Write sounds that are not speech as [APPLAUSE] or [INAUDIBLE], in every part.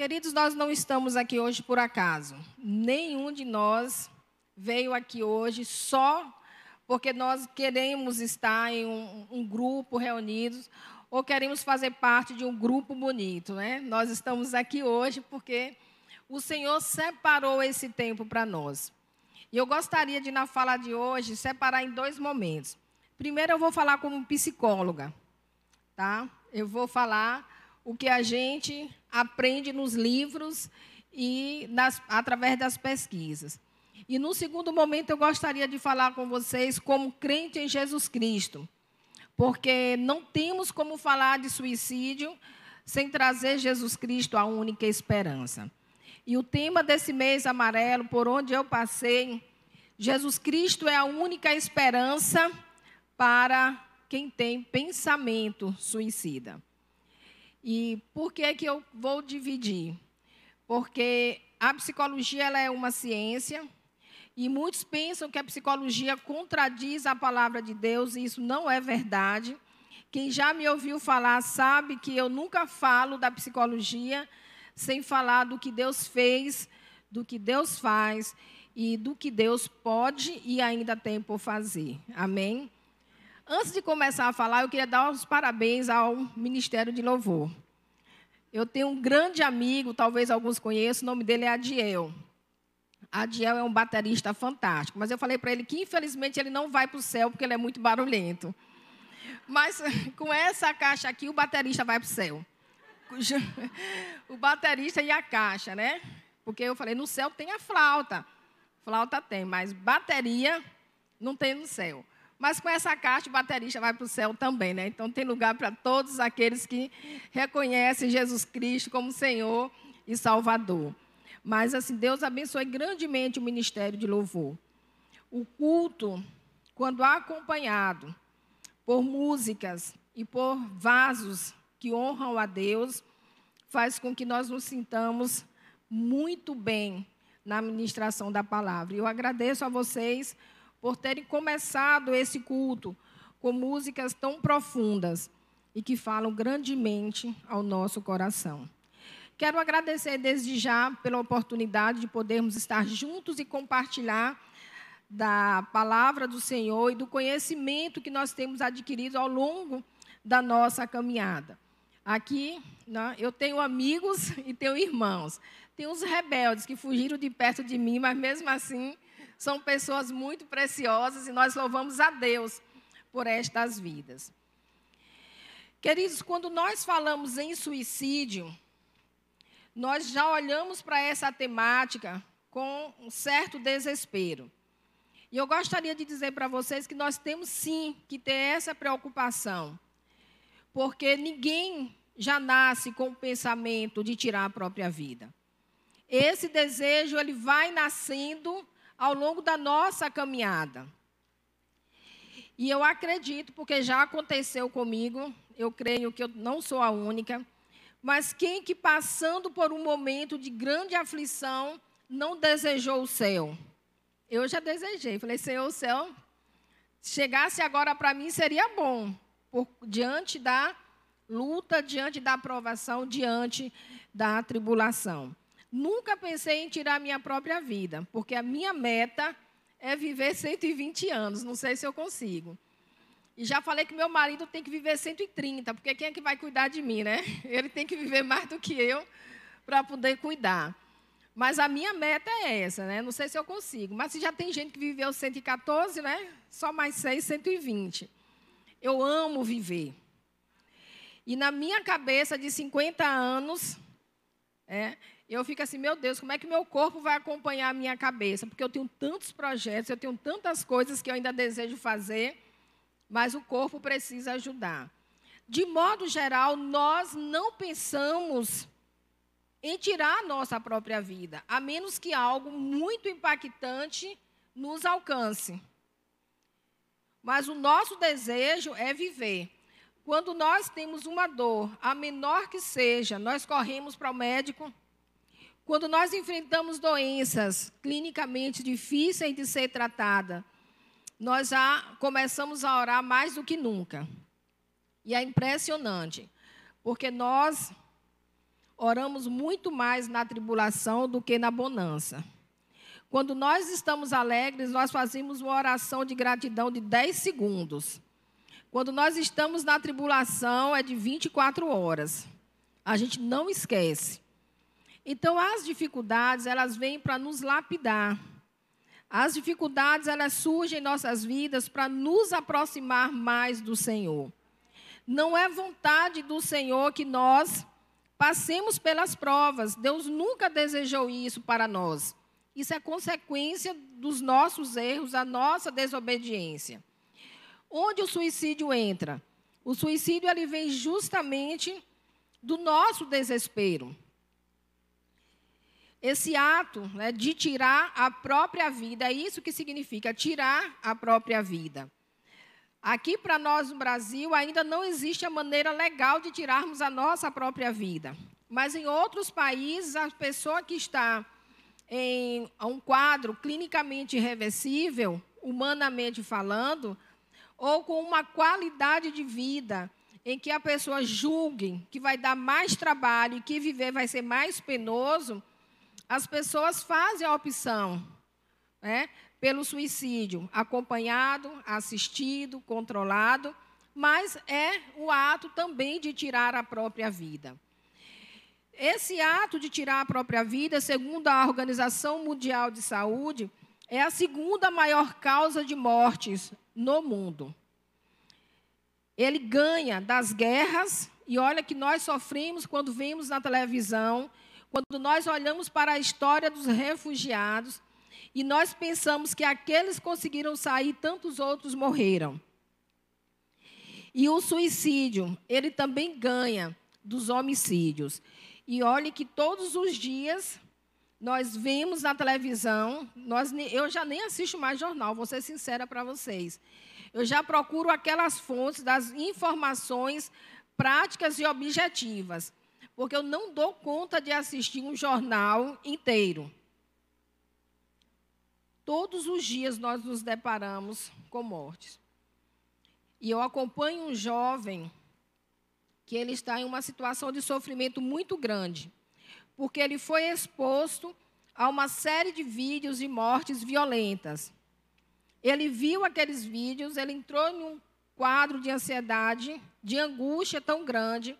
Queridos, nós não estamos aqui hoje por acaso. Nenhum de nós veio aqui hoje só porque nós queremos estar em um, um, grupo reunidos ou queremos fazer parte de um grupo bonito, né? Nós estamos aqui hoje porque o Senhor separou esse tempo para nós. E eu gostaria de, na fala de hoje, separar em dois momentos. Primeiro, eu vou falar como psicóloga, tá? Eu vou falar o que a gente aprende nos livros e nas, através das pesquisas. E no segundo momento eu gostaria de falar com vocês como crente em Jesus Cristo, porque não temos como falar de suicídio sem trazer Jesus Cristo a única esperança. E o tema desse mês amarelo, por onde eu passei, Jesus Cristo é a única esperança para quem tem pensamento suicida. E por que, que eu vou dividir? Porque a psicologia ela é uma ciência e muitos pensam que a psicologia contradiz a palavra de Deus e isso não é verdade. Quem já me ouviu falar sabe que eu nunca falo da psicologia sem falar do que Deus fez, do que Deus faz e do que Deus pode e ainda tem por fazer. Amém? Antes de começar a falar, eu queria dar os parabéns ao Ministério de Louvor. Eu tenho um grande amigo, talvez alguns conheçam, o nome dele é Adiel. Adiel é um baterista fantástico, mas eu falei para ele que infelizmente ele não vai para o céu porque ele é muito barulhento. Mas [LAUGHS] com essa caixa aqui, o baterista vai para o céu. [LAUGHS] O baterista e a caixa, né? Porque eu falei, no céu tem a flauta. Flauta tem, mas bateria não tem no céu. Mas com essa caixa, o baterista vai para o céu também, né? Então tem lugar para todos aqueles que reconhecem Jesus Cristo como Senhor e Salvador. Mas assim, Deus abençoe grandemente o ministério de louvor. O culto, quando acompanhado por músicas e por vasos que honram a Deus, faz com que nós nos sintamos muito bem na ministração da palavra. Eu agradeço a vocês por terem começado esse culto com músicas tão profundas e que falam grandemente ao nosso coração. Quero agradecer desde já pela oportunidade de podermos estar juntos e compartilhar da palavra do Senhor e do conhecimento que nós temos adquirido ao longo da nossa caminhada. Aqui, né, eu tenho amigos [LAUGHS] e tenho irmãos. Tem uns rebeldes que fugiram de perto de mim, mas mesmo assim são pessoas muito preciosas e nós louvamos a Deus por estas vidas. Queridos, quando nós falamos em suicídio, nós já olhamos para essa temática com um certo desespero. E eu gostaria de dizer para vocês que nós temos sim que ter essa preocupação, porque ninguém já nasce com o pensamento de tirar a própria vida. Esse desejo ele vai nascendo ao longo da nossa caminhada. E eu acredito, porque já aconteceu comigo, eu creio que eu não sou a única, mas quem que passando por um momento de grande aflição não desejou o céu? Eu já desejei, falei, Senhor, o céu chegasse agora para mim seria bom, por, diante da luta, diante da aprovação, diante da tribulação. Nunca pensei em tirar a minha própria vida, porque a minha meta é viver 120 anos. Não sei se eu consigo. E já falei que meu marido tem que viver 130, porque quem é que vai cuidar de mim, né? [LAUGHS] Ele tem que viver mais do que eu para poder cuidar. Mas a minha meta é essa, né? Não sei se eu consigo. Mas se já tem gente que viveu 114, né? Só mais 6, 120. Eu amo viver. E na minha cabeça de 50 anos, é, eu fico assim, meu Deus, como é que meu corpo vai acompanhar a minha cabeça? Porque eu tenho tantos projetos, eu tenho tantas coisas que eu ainda desejo fazer, mas o corpo precisa ajudar. De modo geral, nós não pensamos em tirar a nossa própria vida, a menos que algo muito impactante nos alcance. Mas o nosso desejo é viver. Quando nós temos uma dor, a menor que seja, nós corremos para o médico, quando nós enfrentamos doenças clinicamente difíceis de ser tratada, nós já começamos a orar mais do que nunca. E é impressionante, porque nós oramos muito mais na tribulação do que na bonança. Quando nós estamos alegres, nós fazemos uma oração de gratidão de 10 segundos. Quando nós estamos na tribulação, é de 24 horas. A gente não esquece. Então, as dificuldades, elas vêm para nos lapidar. As dificuldades, elas surgem em nossas vidas para nos aproximar mais do Senhor. Não é vontade do Senhor que nós passemos pelas provas. Deus nunca desejou isso para nós. Isso é consequência dos nossos erros, da nossa desobediência. Onde o suicídio entra? O suicídio ele vem justamente do nosso desespero. Esse ato né, de tirar a própria vida, é isso que significa tirar a própria vida. Aqui para nós no Brasil ainda não existe a maneira legal de tirarmos a nossa própria vida. Mas em outros países, a pessoa que está em um quadro clinicamente irreversível, humanamente falando, ou com uma qualidade de vida em que a pessoa julgue que vai dar mais trabalho e que viver vai ser mais penoso, as pessoas fazem a opção né, pelo suicídio, acompanhado, assistido, controlado, mas é o ato também de tirar a própria vida. Esse ato de tirar a própria vida, segundo a Organização Mundial de Saúde, é a segunda maior causa de mortes no mundo. Ele ganha das guerras, e olha que nós sofremos quando vemos na televisão, quando nós olhamos para a história dos refugiados, e nós pensamos que aqueles conseguiram sair, tantos outros morreram. E o suicídio, ele também ganha dos homicídios. E olhe que todos os dias nós vemos na televisão, nós, eu já nem assisto mais jornal, vou ser sincera para vocês. Eu já procuro aquelas fontes das informações práticas e objetivas, porque eu não dou conta de assistir um jornal inteiro. Todos os dias nós nos deparamos com mortes. E eu acompanho um jovem que ele está em uma situação de sofrimento muito grande porque ele foi exposto a uma série de vídeos de mortes violentas. Ele viu aqueles vídeos, ele entrou em um quadro de ansiedade, de angústia tão grande,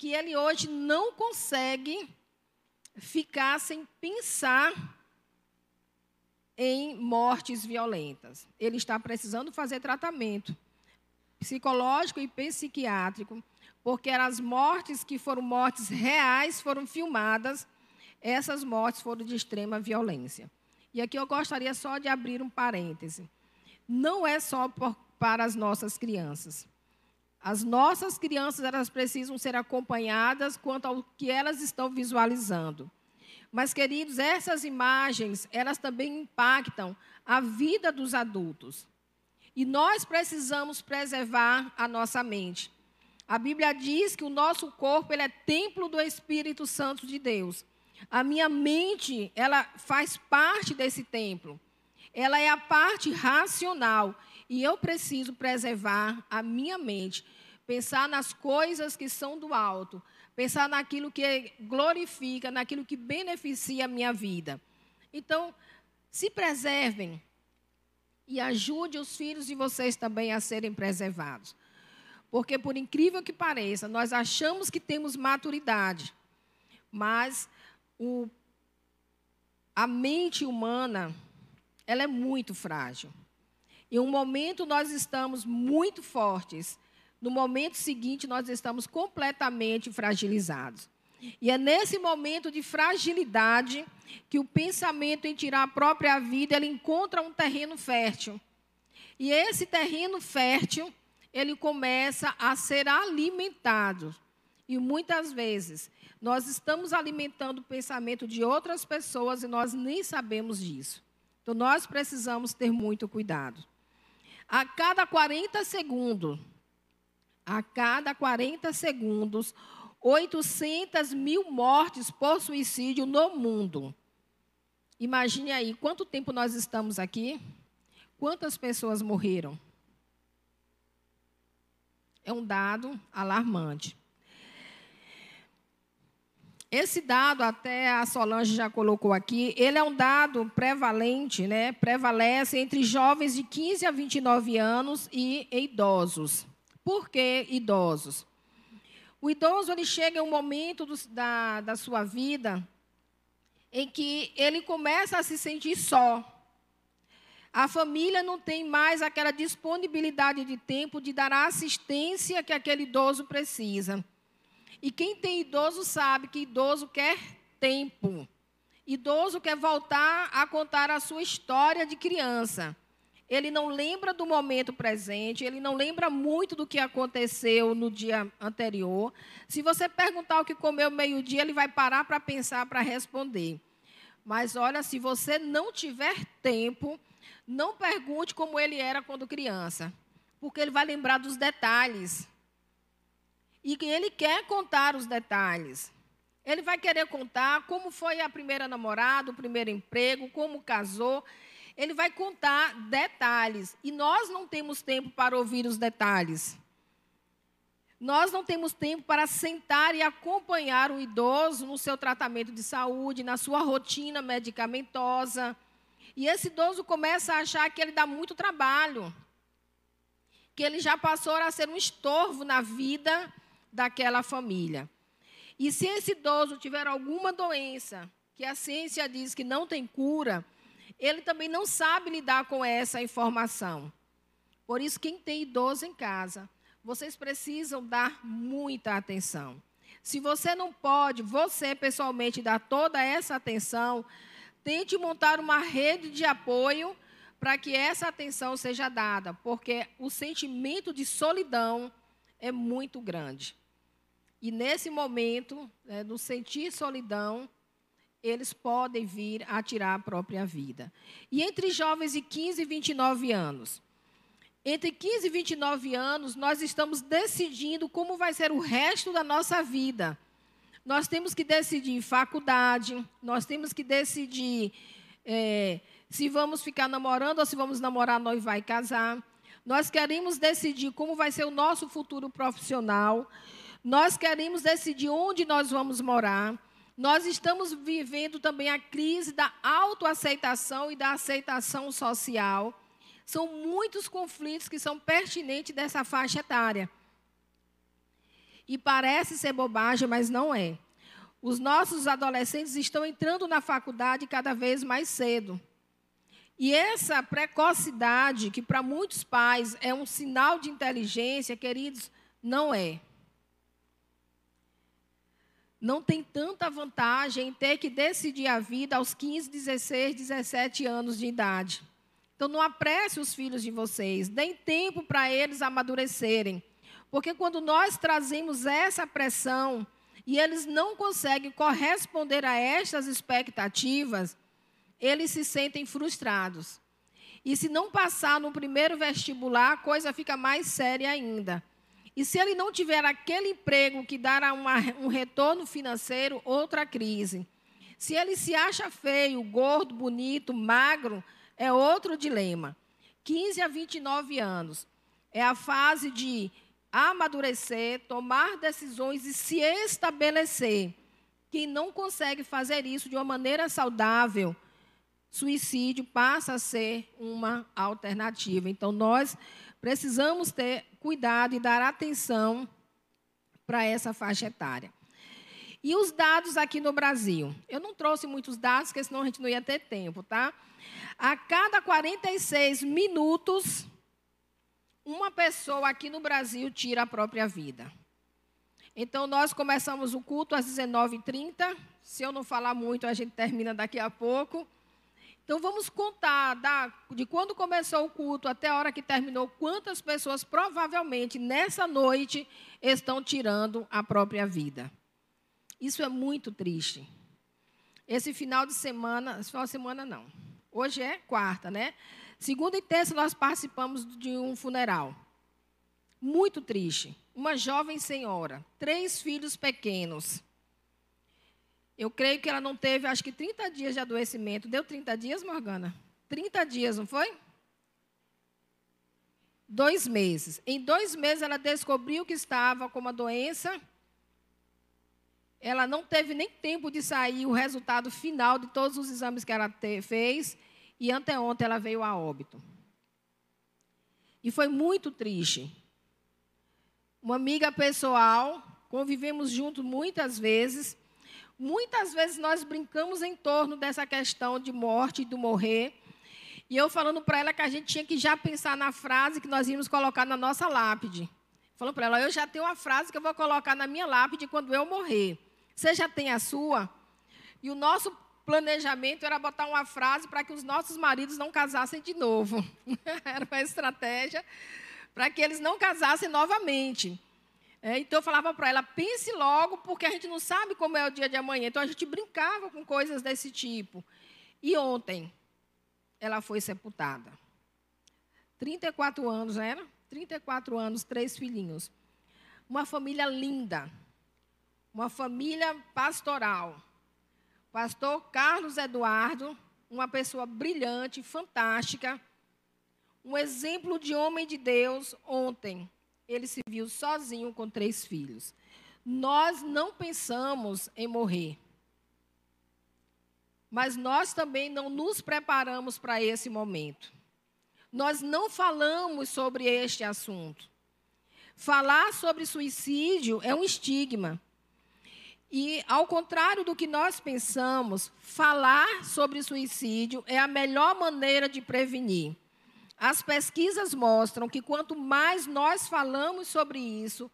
que ele hoje não consegue ficar sem pensar em mortes violentas. Ele está precisando fazer tratamento psicológico e psiquiátrico porque as mortes que foram mortes reais, foram filmadas, essas mortes foram de extrema violência. E aqui eu gostaria só de abrir um parêntese. Não é só por, para as nossas crianças. As nossas crianças elas precisam ser acompanhadas quanto ao que elas estão visualizando. Mas, queridos, essas imagens, elas também impactam a vida dos adultos. E nós precisamos preservar a nossa mente. A Bíblia diz que o nosso corpo ele é templo do Espírito Santo de Deus. A minha mente, ela faz parte desse templo. Ela é a parte racional. E eu preciso preservar a minha mente. Pensar nas coisas que são do alto. Pensar naquilo que glorifica, naquilo que beneficia a minha vida. Então, se preservem. E ajude os filhos de vocês também a serem preservados. Porque, por incrível que pareça, nós achamos que temos maturidade, mas o, a mente humana, ela é muito frágil. Em um momento nós estamos muito fortes, no momento seguinte nós estamos completamente fragilizados. E é nesse momento de fragilidade que o pensamento em tirar a própria vida, ele encontra um terreno fértil. E esse terreno fértil ele começa a ser alimentado. E muitas vezes nós estamos alimentando o pensamento de outras pessoas e nós nem sabemos disso. Então nós precisamos ter muito cuidado. A cada 40 segundos, a cada 40 segundos, 800 mil mortes por suicídio no mundo. Imagine aí, quanto tempo nós estamos aqui? Quantas pessoas morreram? é um dado alarmante. Esse dado, até a Solange já colocou aqui, ele é um dado prevalente, né? prevalece entre jovens de 15 a 29 anos e idosos. Por que idosos? O idoso ele chega em um momento do, da, da sua vida em que ele começa a se sentir só. A família não tem mais aquela disponibilidade de tempo de dar a assistência que aquele idoso precisa. E quem tem idoso sabe que idoso quer tempo. Idoso quer voltar a contar a sua história de criança. Ele não lembra do momento presente, ele não lembra muito do que aconteceu no dia anterior. Se você perguntar o que comeu meio-dia, ele vai parar para pensar para responder. Mas olha, se você não tiver tempo, não pergunte como ele era quando criança, porque ele vai lembrar dos detalhes. E ele quer contar os detalhes. Ele vai querer contar como foi a primeira namorada, o primeiro emprego, como casou. Ele vai contar detalhes. E nós não temos tempo para ouvir os detalhes. Nós não temos tempo para sentar e acompanhar o idoso no seu tratamento de saúde, na sua rotina medicamentosa. E esse idoso começa a achar que ele dá muito trabalho, que ele já passou a ser um estorvo na vida daquela família. E se esse idoso tiver alguma doença, que a ciência diz que não tem cura, ele também não sabe lidar com essa informação. Por isso, quem tem idoso em casa, vocês precisam dar muita atenção. Se você não pode, você pessoalmente, dar toda essa atenção, tente montar uma rede de apoio para que essa atenção seja dada, porque o sentimento de solidão é muito grande. E nesse momento, né, no sentir solidão, eles podem vir a tirar a própria vida. E entre jovens de 15 e 29 anos, entre 15 e 29 anos, nós estamos decidindo como vai ser o resto da nossa vida. Nós temos que decidir faculdade, nós temos que decidir é, se vamos ficar namorando ou se vamos namorar, noivar e casar. Nós queremos decidir como vai ser o nosso futuro profissional. Nós queremos decidir onde nós vamos morar. Nós estamos vivendo também a crise da autoaceitação e da aceitação social. São muitos conflitos que são pertinentes dessa faixa etária. E parece ser bobagem, mas não é. Os nossos adolescentes estão entrando na faculdade cada vez mais cedo. E essa precocidade, que para muitos pais é um sinal de inteligência, queridos, não é não tem tanta vantagem em ter que decidir a vida aos 15, 16, 17 anos de idade. Então, não apresse os filhos de vocês, deem tempo para eles amadurecerem. Porque quando nós trazemos essa pressão e eles não conseguem corresponder a estas expectativas, eles se sentem frustrados. E se não passar no primeiro vestibular, a coisa fica mais séria ainda. E se ele não tiver aquele emprego que dará uma, um retorno financeiro, outra crise. Se ele se acha feio, gordo, bonito, magro, é outro dilema. 15 a 29 anos é a fase de amadurecer, tomar decisões e se estabelecer. Quem não consegue fazer isso de uma maneira saudável, suicídio passa a ser uma alternativa. Então, nós precisamos ter cuidado e dar atenção para essa faixa etária. E os dados aqui no Brasil? Eu não trouxe muitos dados, porque senão a gente não ia ter tempo, tá? A cada 46 minutos, uma pessoa aqui no Brasil tira a própria vida. Então, nós começamos o culto às 19h30. Se eu não falar muito, a gente termina daqui a pouco. Então vamos contar da, de quando começou o culto até a hora que terminou, quantas pessoas provavelmente nessa noite estão tirando a própria vida. Isso é muito triste. Esse final de semana, esse final de semana não. Hoje é quarta, né? Segunda e terça nós participamos de um funeral. Muito triste. Uma jovem senhora, três filhos pequenos. Eu creio que ela não teve, acho que 30 dias de adoecimento. Deu 30 dias, Morgana? 30 dias, não foi? Dois meses. Em dois meses ela descobriu que estava com uma doença ela não teve nem tempo de sair o resultado final de todos os exames que ela te, fez, e anteontem ela veio a óbito. E foi muito triste. Uma amiga pessoal, convivemos juntos muitas vezes. Muitas vezes nós brincamos em torno dessa questão de morte e do morrer. E eu falando para ela que a gente tinha que já pensar na frase que nós íamos colocar na nossa lápide. Falando para ela, eu já tenho uma frase que eu vou colocar na minha lápide quando eu morrer. Você já tem a sua? E o nosso planejamento era botar uma frase para que os nossos maridos não casassem de novo. [LAUGHS] era uma estratégia para que eles não casassem novamente. É, então eu falava para ela, pense logo, porque a gente não sabe como é o dia de amanhã. Então a gente brincava com coisas desse tipo. E ontem, ela foi sepultada. 34 anos, era? 34 anos, três filhinhos. Uma família linda. Uma família pastoral. Pastor Carlos Eduardo, uma pessoa brilhante, fantástica. Um exemplo de homem de Deus ontem. Ele se viu sozinho com três filhos. Nós não pensamos em morrer mas nós também não nos preparamos para esse momento. Nós não falamos sobre este assunto. Falar sobre suicídio é um estigma. E, ao contrário do que nós pensamos, falar sobre suicídio é a melhor maneira de prevenir. As pesquisas mostram que quanto mais nós falamos sobre isso,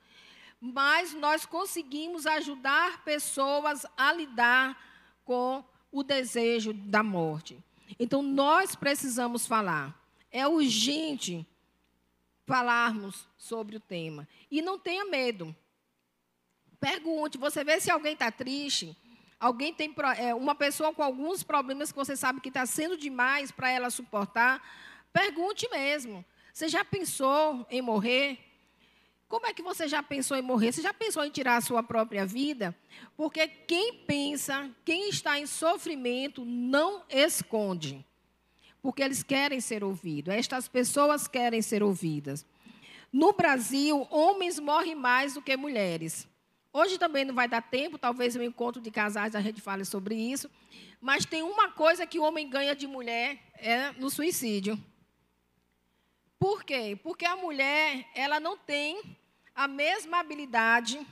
mais nós conseguimos ajudar pessoas a lidar com o desejo da morte. Então, nós precisamos falar. É urgente falarmos sobre o tema. E não tenha medo. Pergunte, você vê se alguém está triste, alguém tem é, uma pessoa com alguns problemas que você sabe que está sendo demais para ela suportar, pergunte mesmo. Você já pensou em morrer? Como é que você já pensou em morrer? Você já pensou em tirar a sua própria vida? Porque quem pensa, quem está em sofrimento, não esconde. Porque eles querem ser ouvidos. Estas pessoas querem ser ouvidas. No Brasil, homens morrem mais do que mulheres. Hoje também não vai dar tempo, talvez no encontro de casais a gente fale sobre isso. Mas tem uma coisa que o homem ganha de mulher é no suicídio. Por quê? Porque a mulher, ela não tem a mesma habilidade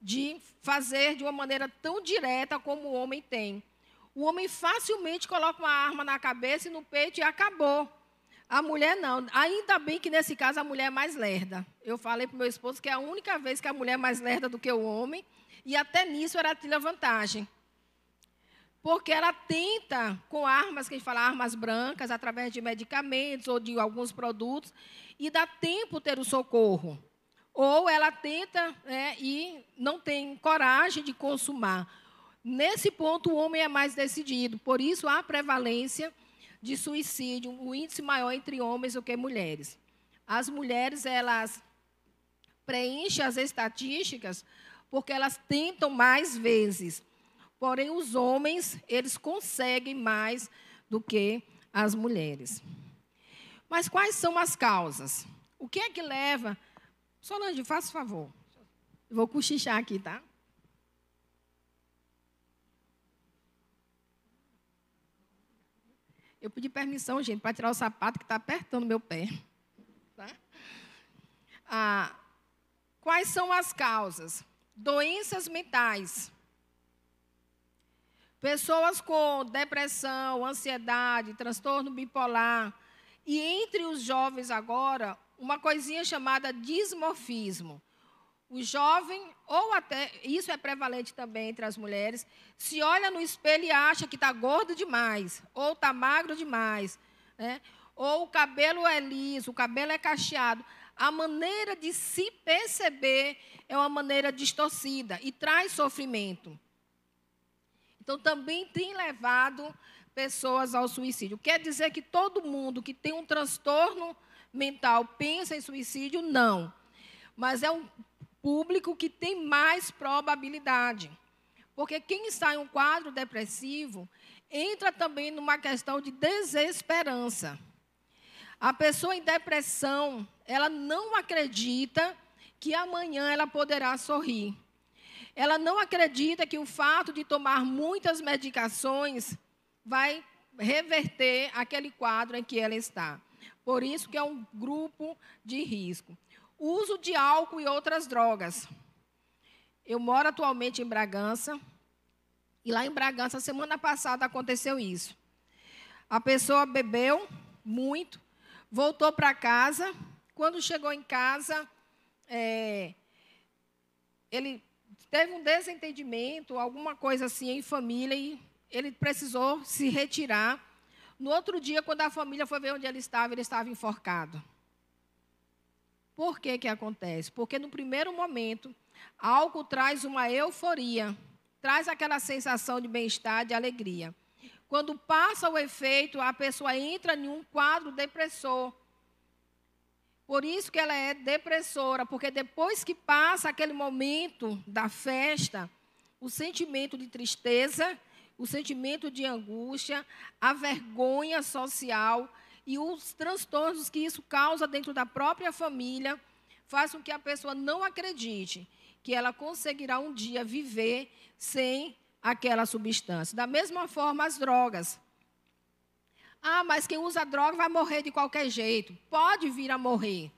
de fazer de uma maneira tão direta como o homem tem. O homem facilmente coloca uma arma na cabeça e no peito e acabou. A mulher não. Ainda bem que nesse caso a mulher é mais lerda. Eu falei para o meu esposo que é a única vez que a mulher é mais lerda do que o homem, e até nisso era tira vantagem. Porque ela tenta, com armas, que a gente fala armas brancas, através de medicamentos ou de alguns produtos, e dá tempo ter o socorro. Ou ela tenta né, e não tem coragem de consumar. Nesse ponto, o homem é mais decidido. Por isso, há prevalência de suicídio, o um índice maior entre homens do que mulheres. As mulheres, elas preenchem as estatísticas porque elas tentam mais vezes. Porém, os homens, eles conseguem mais do que as mulheres. Mas quais são as causas? O que é que leva. Solange, faça favor. Eu vou cochichar aqui, tá? Eu pedi permissão, gente, para tirar o sapato que está apertando meu pé. Tá? Ah, quais são as causas? Doenças mentais. Pessoas com depressão, ansiedade, transtorno bipolar. E entre os jovens agora, uma coisinha chamada dismorfismo. O jovem, ou até, isso é prevalente também entre as mulheres, se olha no espelho e acha que está gordo demais, ou está magro demais, né? ou o cabelo é liso, o cabelo é cacheado. A maneira de se perceber é uma maneira distorcida e traz sofrimento. Então, também tem levado pessoas ao suicídio. Quer dizer que todo mundo que tem um transtorno mental pensa em suicídio? Não. Mas é um público que tem mais probabilidade. Porque quem está em um quadro depressivo entra também numa questão de desesperança. A pessoa em depressão, ela não acredita que amanhã ela poderá sorrir. Ela não acredita que o fato de tomar muitas medicações vai reverter aquele quadro em que ela está. Por isso que é um grupo de risco. Uso de álcool e outras drogas. Eu moro atualmente em Bragança. E lá em Bragança, semana passada aconteceu isso. A pessoa bebeu muito, voltou para casa. Quando chegou em casa, é, ele teve um desentendimento, alguma coisa assim em família, e ele precisou se retirar. No outro dia, quando a família foi ver onde ele estava, ele estava enforcado. Por que que acontece? Porque no primeiro momento, álcool traz uma euforia, traz aquela sensação de bem-estar, de alegria. Quando passa o efeito, a pessoa entra em um quadro depressor. Por isso que ela é depressora, porque depois que passa aquele momento da festa, o sentimento de tristeza, o sentimento de angústia, a vergonha social e os transtornos que isso causa dentro da própria família, faz com que a pessoa não acredite que ela conseguirá um dia viver sem aquela substância. Da mesma forma, as drogas. Ah, mas quem usa droga vai morrer de qualquer jeito. Pode vir a morrer.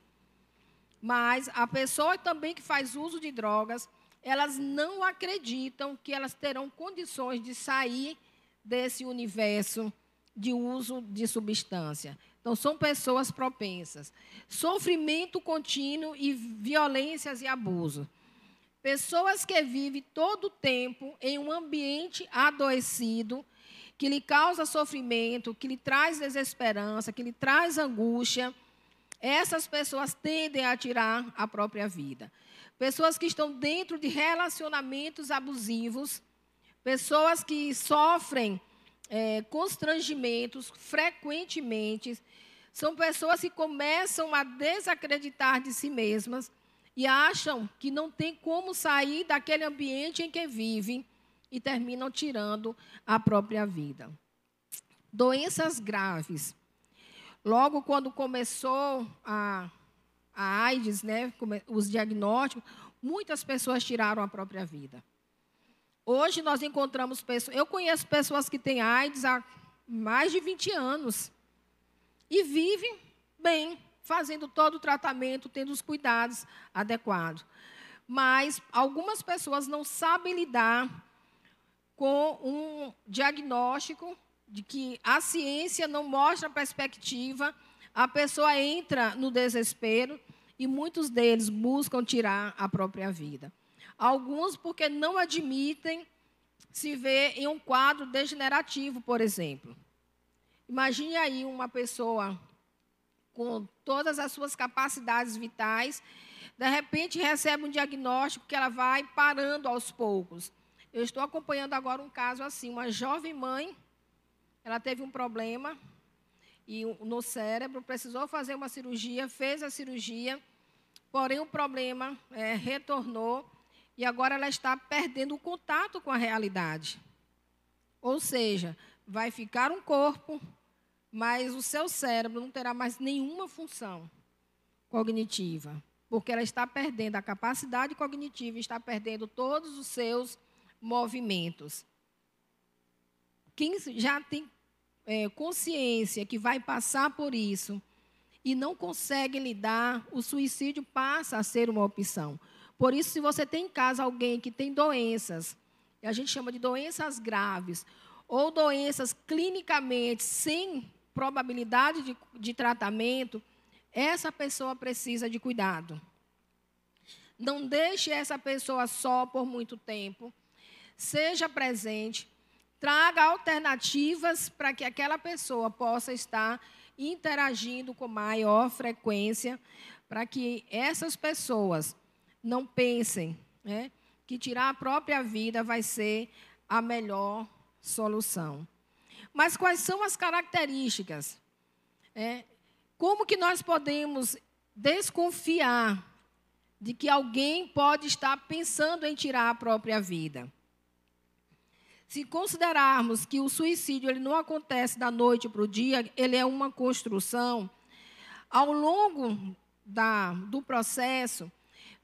Mas a pessoa também que faz uso de drogas, elas não acreditam que elas terão condições de sair desse universo de uso de substância. Então, são pessoas propensas. Sofrimento contínuo e violências e abuso. Pessoas que vivem todo o tempo em um ambiente adoecido, que lhe causa sofrimento, que lhe traz desesperança, que lhe traz angústia, essas pessoas tendem a tirar a própria vida. Pessoas que estão dentro de relacionamentos abusivos, pessoas que sofrem é, constrangimentos frequentemente, são pessoas que começam a desacreditar de si mesmas e acham que não tem como sair daquele ambiente em que vivem e terminam tirando a própria vida. Doenças graves. Logo quando começou a, a AIDS, né, os diagnósticos, muitas pessoas tiraram a própria vida. Hoje nós encontramos pessoas, eu conheço pessoas que têm AIDS há mais de 20 anos e vivem bem, fazendo todo o tratamento, tendo os cuidados adequados. Mas algumas pessoas não sabem lidar com um diagnóstico de que a ciência não mostra perspectiva, a pessoa entra no desespero e muitos deles buscam tirar a própria vida. Alguns porque não admitem se ver em um quadro degenerativo, por exemplo. Imagine aí uma pessoa com todas as suas capacidades vitais, de repente recebe um diagnóstico que ela vai parando aos poucos. Eu estou acompanhando agora um caso assim, uma jovem mãe, ela teve um problema e no cérebro, precisou fazer uma cirurgia, fez a cirurgia, porém o problema é, retornou e agora ela está perdendo o contato com a realidade. Ou seja, vai ficar um corpo, mas o seu cérebro não terá mais nenhuma função cognitiva, porque ela está perdendo a capacidade cognitiva, está perdendo todos os seus movimentos. Quem já tem é, consciência que vai passar por isso e não consegue lidar, o suicídio passa a ser uma opção. Por isso, se você tem em casa alguém que tem doenças, a gente chama de doenças graves, ou doenças clinicamente sem probabilidade de, de tratamento, essa pessoa precisa de cuidado. Não deixe essa pessoa só por muito tempo. Seja presente. Traga alternativas para que aquela pessoa possa estar interagindo com maior frequência, para que essas pessoas não pensem né, que tirar a própria vida vai ser a melhor solução. Mas quais são as características? É, como que nós podemos desconfiar de que alguém pode estar pensando em tirar a própria vida? Se considerarmos que o suicídio ele não acontece da noite para o dia, ele é uma construção, ao longo da, do processo,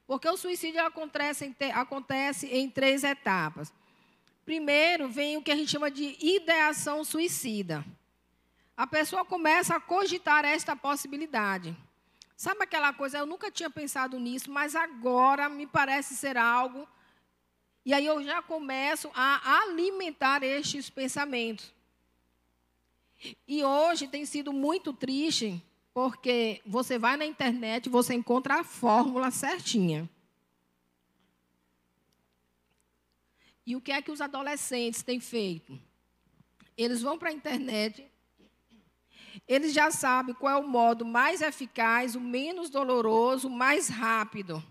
Porque o suicídio acontece em, acontece em três etapas. Primeiro, vem o que a gente chama de ideação suicida. A pessoa começa a cogitar esta possibilidade. Sabe aquela coisa, eu nunca tinha pensado nisso, mas agora me parece ser algo. E aí eu já começo a alimentar estes pensamentos. E hoje tem sido muito triste, porque você vai na internet e você encontra a fórmula certinha. E o que é que os adolescentes têm feito? Eles vão para a internet, eles já sabem qual é o modo mais eficaz, o menos doloroso, o mais rápido.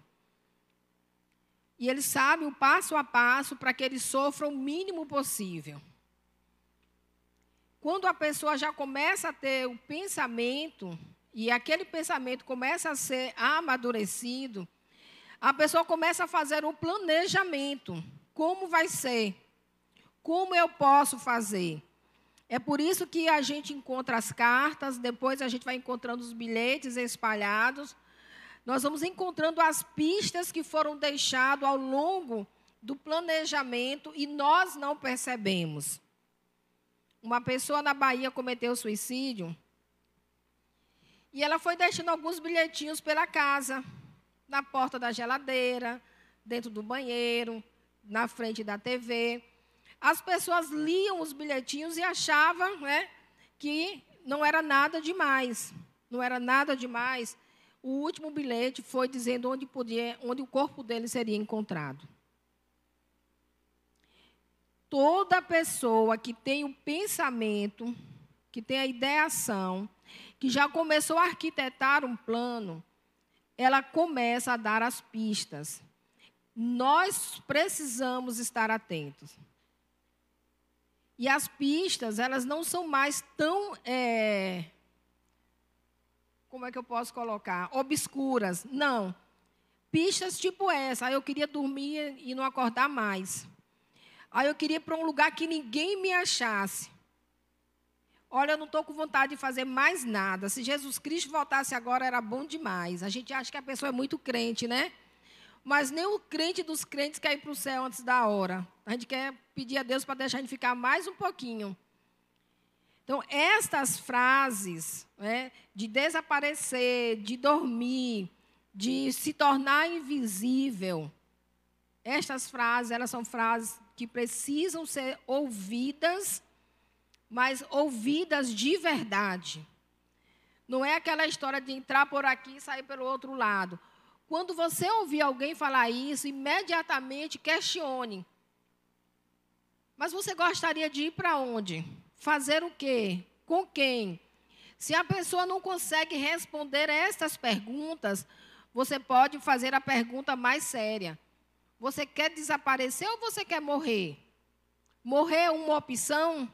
E eles sabem o passo a passo para que eles sofram o mínimo possível. Quando a pessoa já começa a ter o pensamento, e aquele pensamento começa a ser amadurecido, a pessoa começa a fazer o planejamento. Como vai ser? Como eu posso fazer? É por isso que a gente encontra as cartas, depois a gente vai encontrando os bilhetes espalhados. Nós vamos encontrando as pistas que foram deixadas ao longo do planejamento e nós não percebemos. Uma pessoa na Bahia cometeu suicídio e ela foi deixando alguns bilhetinhos pela casa, na porta da geladeira, dentro do banheiro, na frente da TV. As pessoas liam os bilhetinhos e achavam né, que não era nada demais. Não era nada demais. O último bilhete foi dizendo onde, podia, onde o corpo dele seria encontrado. Toda pessoa que tem o pensamento, que tem a ideação, que já começou a arquitetar um plano, ela começa a dar as pistas nós precisamos estar atentos. E as pistas, elas não são mais tão. É, como é que eu posso colocar? Obscuras. Não. Pistas tipo essa. Aí eu queria dormir e não acordar mais. Aí eu queria ir para um lugar que ninguém me achasse. Olha, eu não estou com vontade de fazer mais nada. Se Jesus Cristo voltasse agora, era bom demais. A gente acha que a pessoa é muito crente, né? Mas nem o crente dos crentes quer ir para o céu antes da hora. A gente quer pedir a Deus para deixar a gente ficar mais um pouquinho. Então, estas frases né, de desaparecer, de dormir, de se tornar invisível, estas frases, elas são frases que precisam ser ouvidas, mas ouvidas de verdade. Não é aquela história de entrar por aqui e sair pelo outro lado. Quando você ouvir alguém falar isso, imediatamente questione. Mas você gostaria de ir para onde? Fazer o quê? Com quem? Se a pessoa não consegue responder essas perguntas, você pode fazer a pergunta mais séria. Você quer desaparecer ou você quer morrer? Morrer é uma opção?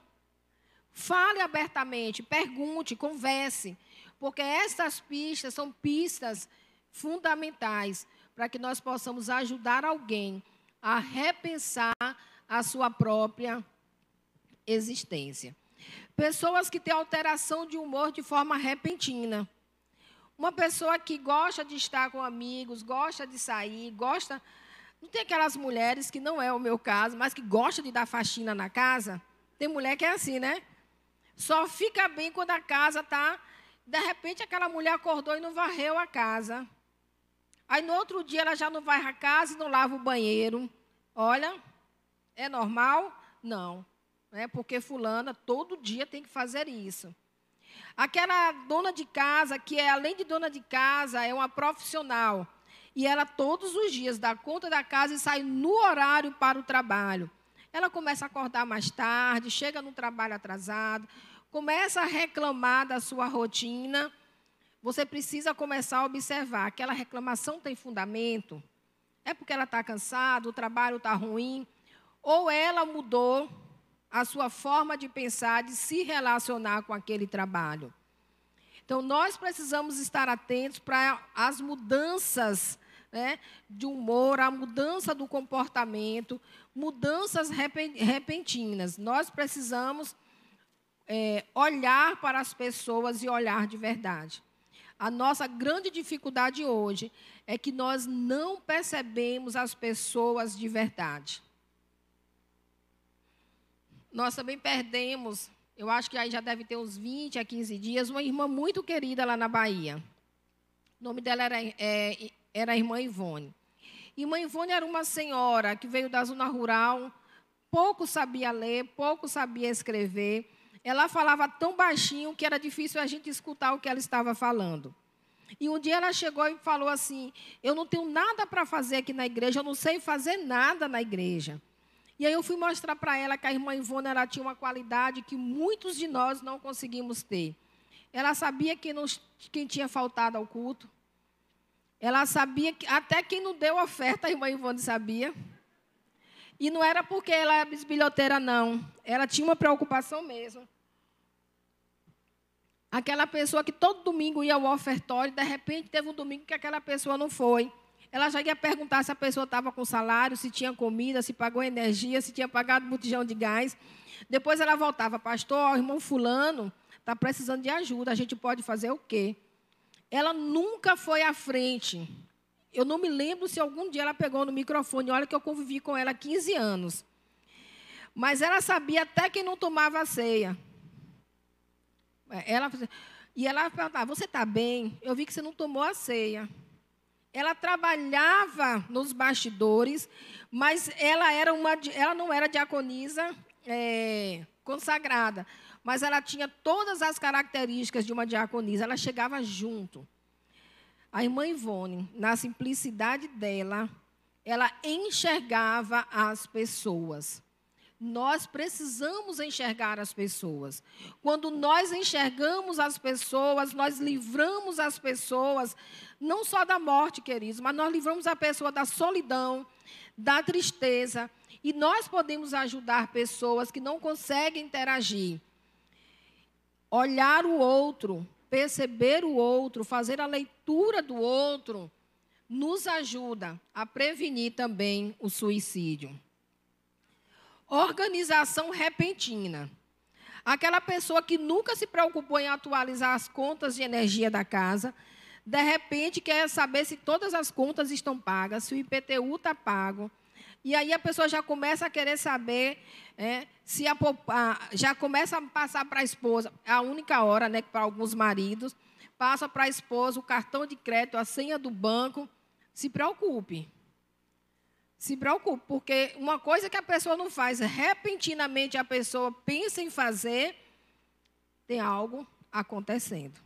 Fale abertamente, pergunte, converse, porque essas pistas são pistas fundamentais para que nós possamos ajudar alguém a repensar a sua própria existência. Pessoas que têm alteração de humor de forma repentina. Uma pessoa que gosta de estar com amigos, gosta de sair, gosta. Não tem aquelas mulheres, que não é o meu caso, mas que gosta de dar faxina na casa? Tem mulher que é assim, né? Só fica bem quando a casa está. De repente, aquela mulher acordou e não varreu a casa. Aí no outro dia ela já não vai à casa e não lava o banheiro. Olha, é normal? Não. É porque fulana todo dia tem que fazer isso. Aquela dona de casa, que é além de dona de casa, é uma profissional. E ela todos os dias dá conta da casa e sai no horário para o trabalho. Ela começa a acordar mais tarde, chega no trabalho atrasado, começa a reclamar da sua rotina você precisa começar a observar: aquela reclamação tem fundamento? É porque ela está cansada, o trabalho está ruim? Ou ela mudou a sua forma de pensar, de se relacionar com aquele trabalho? Então, nós precisamos estar atentos para as mudanças né, de humor, a mudança do comportamento, mudanças repentinas. Nós precisamos é, olhar para as pessoas e olhar de verdade. A nossa grande dificuldade hoje é que nós não percebemos as pessoas de verdade. Nós também perdemos, eu acho que aí já deve ter uns 20 a 15 dias, uma irmã muito querida lá na Bahia. O nome dela era, é, era a irmã Ivone. Irmã Ivone era uma senhora que veio da zona rural, pouco sabia ler, pouco sabia escrever. Ela falava tão baixinho que era difícil a gente escutar o que ela estava falando. E um dia ela chegou e falou assim: Eu não tenho nada para fazer aqui na igreja, eu não sei fazer nada na igreja. E aí eu fui mostrar para ela que a irmã Ivone ela tinha uma qualidade que muitos de nós não conseguimos ter. Ela sabia quem, quem tinha faltado ao culto. Ela sabia que até quem não deu oferta, a irmã Ivone sabia. E não era porque ela era bisbilhoteira, não. Ela tinha uma preocupação mesmo. Aquela pessoa que todo domingo ia ao ofertório, de repente teve um domingo que aquela pessoa não foi. Ela já ia perguntar se a pessoa estava com salário, se tinha comida, se pagou energia, se tinha pagado botijão de gás. Depois ela voltava, pastor, o irmão fulano está precisando de ajuda, a gente pode fazer o quê? Ela nunca foi à frente. Eu não me lembro se algum dia ela pegou no microfone. Olha que eu convivi com ela há 15 anos. Mas ela sabia até que não tomava ceia. Ela, e ela perguntava, você está bem? Eu vi que você não tomou a ceia. Ela trabalhava nos bastidores, mas ela, era uma, ela não era diaconisa é, consagrada. Mas ela tinha todas as características de uma diaconisa. Ela chegava junto. A irmã Ivone, na simplicidade dela, ela enxergava as pessoas. Nós precisamos enxergar as pessoas. Quando nós enxergamos as pessoas, nós livramos as pessoas, não só da morte, queridos, mas nós livramos a pessoa da solidão, da tristeza. E nós podemos ajudar pessoas que não conseguem interagir. Olhar o outro, perceber o outro, fazer a leitura do outro, nos ajuda a prevenir também o suicídio. Organização repentina. Aquela pessoa que nunca se preocupou em atualizar as contas de energia da casa, de repente quer saber se todas as contas estão pagas, se o IPTU está pago. E aí a pessoa já começa a querer saber é, se a, já começa a passar para a esposa, a única hora, né, para alguns maridos, passa para a esposa o cartão de crédito, a senha do banco. Se preocupe. Se preocupe, porque uma coisa que a pessoa não faz, repentinamente a pessoa pensa em fazer, tem algo acontecendo.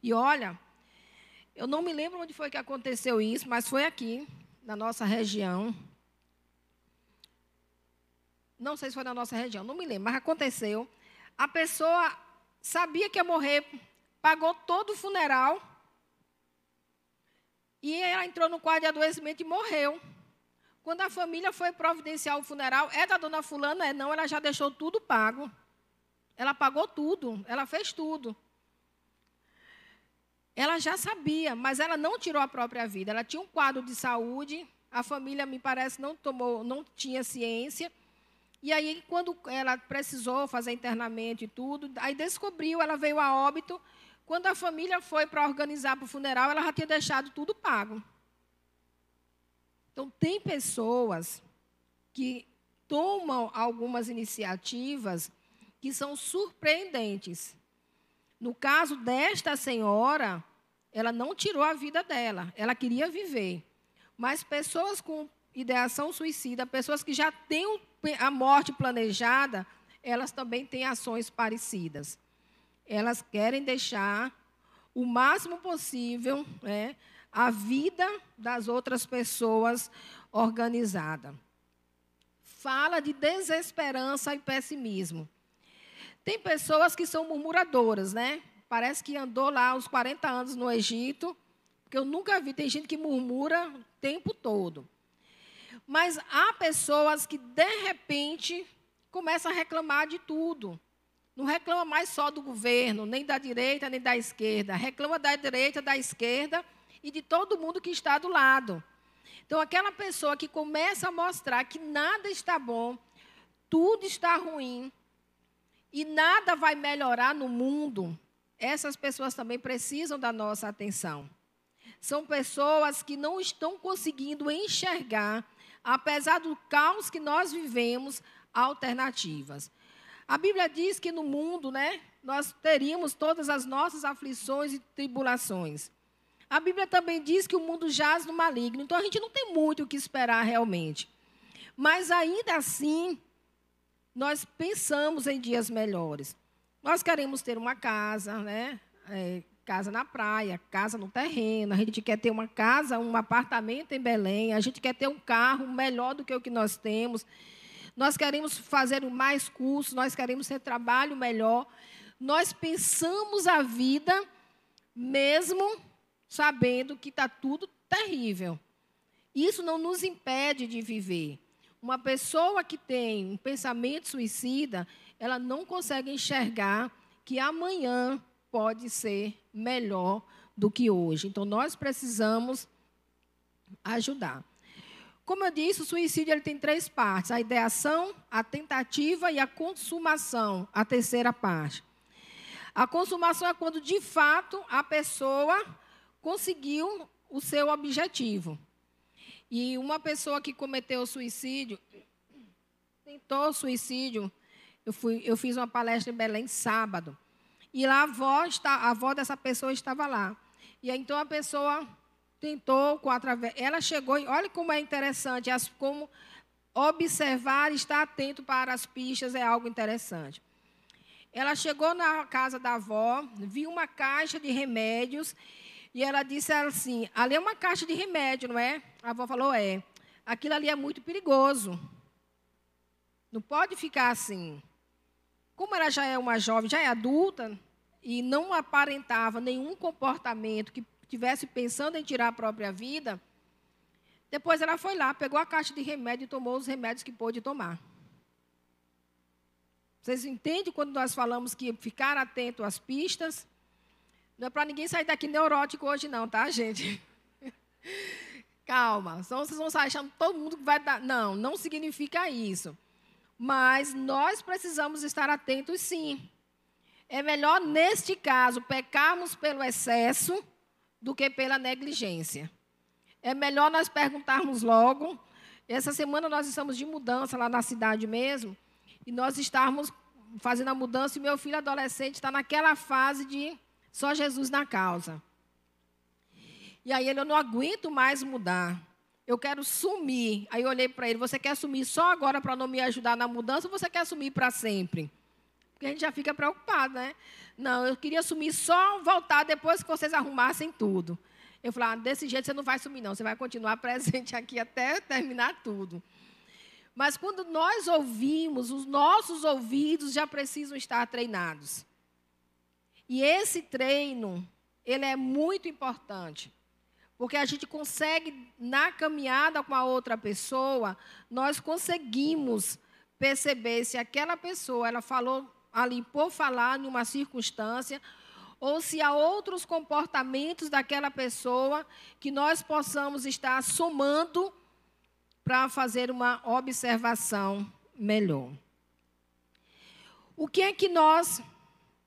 E olha, eu não me lembro onde foi que aconteceu isso, mas foi aqui, na nossa região. Não sei se foi na nossa região, não me lembro, mas aconteceu. A pessoa sabia que ia morrer, pagou todo o funeral. E ela entrou no quadro de adoecimento e morreu. Quando a família foi providenciar o funeral, é da dona Fulana? É não, ela já deixou tudo pago. Ela pagou tudo, ela fez tudo. Ela já sabia, mas ela não tirou a própria vida. Ela tinha um quadro de saúde, a família, me parece, não tomou, não tinha ciência. E aí, quando ela precisou fazer internamento e tudo, aí descobriu, ela veio a óbito. Quando a família foi para organizar para o funeral, ela já tinha deixado tudo pago. Então, tem pessoas que tomam algumas iniciativas que são surpreendentes. No caso desta senhora, ela não tirou a vida dela, ela queria viver. Mas pessoas com ideação suicida, pessoas que já têm a morte planejada, elas também têm ações parecidas. Elas querem deixar o máximo possível né, a vida das outras pessoas organizada. Fala de desesperança e pessimismo. Tem pessoas que são murmuradoras, né? Parece que andou lá os 40 anos no Egito, porque eu nunca vi, tem gente que murmura o tempo todo. Mas há pessoas que, de repente, começam a reclamar de tudo. Não reclama mais só do governo, nem da direita, nem da esquerda. Reclama da direita, da esquerda e de todo mundo que está do lado. Então, aquela pessoa que começa a mostrar que nada está bom, tudo está ruim, e nada vai melhorar no mundo, essas pessoas também precisam da nossa atenção. São pessoas que não estão conseguindo enxergar, apesar do caos que nós vivemos, alternativas. A Bíblia diz que no mundo, né, nós teríamos todas as nossas aflições e tribulações. A Bíblia também diz que o mundo jaz no maligno, então a gente não tem muito o que esperar realmente. Mas ainda assim, nós pensamos em dias melhores. Nós queremos ter uma casa, né? É, casa na praia, casa no terreno, a gente quer ter uma casa, um apartamento em Belém, a gente quer ter um carro melhor do que o que nós temos. Nós queremos fazer mais cursos, nós queremos ter trabalho melhor. Nós pensamos a vida mesmo sabendo que está tudo terrível. Isso não nos impede de viver. Uma pessoa que tem um pensamento suicida, ela não consegue enxergar que amanhã pode ser melhor do que hoje. Então, nós precisamos ajudar. Como eu disse, o suicídio ele tem três partes: a ideação, a tentativa e a consumação, a terceira parte. A consumação é quando, de fato, a pessoa conseguiu o seu objetivo. E uma pessoa que cometeu suicídio, tentou suicídio, eu, fui, eu fiz uma palestra em Belém sábado. E lá a avó, está, a avó dessa pessoa estava lá. E aí, então a pessoa tentou, com através, ela chegou, e olha como é interessante, as, como observar e estar atento para as pistas é algo interessante. Ela chegou na casa da avó, viu uma caixa de remédios e ela disse assim: ali é uma caixa de remédio, não é? A avó falou: é. Aquilo ali é muito perigoso. Não pode ficar assim. Como ela já é uma jovem, já é adulta, e não aparentava nenhum comportamento que estivesse pensando em tirar a própria vida, depois ela foi lá, pegou a caixa de remédio e tomou os remédios que pôde tomar. Vocês entendem quando nós falamos que ficar atento às pistas? Não é para ninguém sair daqui neurótico hoje, não, tá, gente? [LAUGHS] Calma, senão vocês vão sair achando todo mundo que vai dar. Não, não significa isso. Mas nós precisamos estar atentos, sim. É melhor, neste caso, pecarmos pelo excesso do que pela negligência. É melhor nós perguntarmos logo. Essa semana nós estamos de mudança lá na cidade mesmo. E nós estamos fazendo a mudança e meu filho adolescente está naquela fase de só Jesus na causa. E aí ele, eu não aguento mais mudar. Eu quero sumir. Aí eu olhei para ele, você quer sumir só agora para não me ajudar na mudança ou você quer sumir para sempre? Porque a gente já fica preocupado, né? Não, eu queria sumir só voltar depois que vocês arrumassem tudo. Eu falei, ah, desse jeito você não vai sumir, não. Você vai continuar [LAUGHS] presente aqui até terminar tudo. Mas quando nós ouvimos, os nossos ouvidos já precisam estar treinados. E esse treino, ele é muito importante. Porque a gente consegue, na caminhada com a outra pessoa, nós conseguimos perceber se aquela pessoa, ela falou ali por falar numa circunstância, ou se há outros comportamentos daquela pessoa que nós possamos estar somando para fazer uma observação melhor. O que é que nós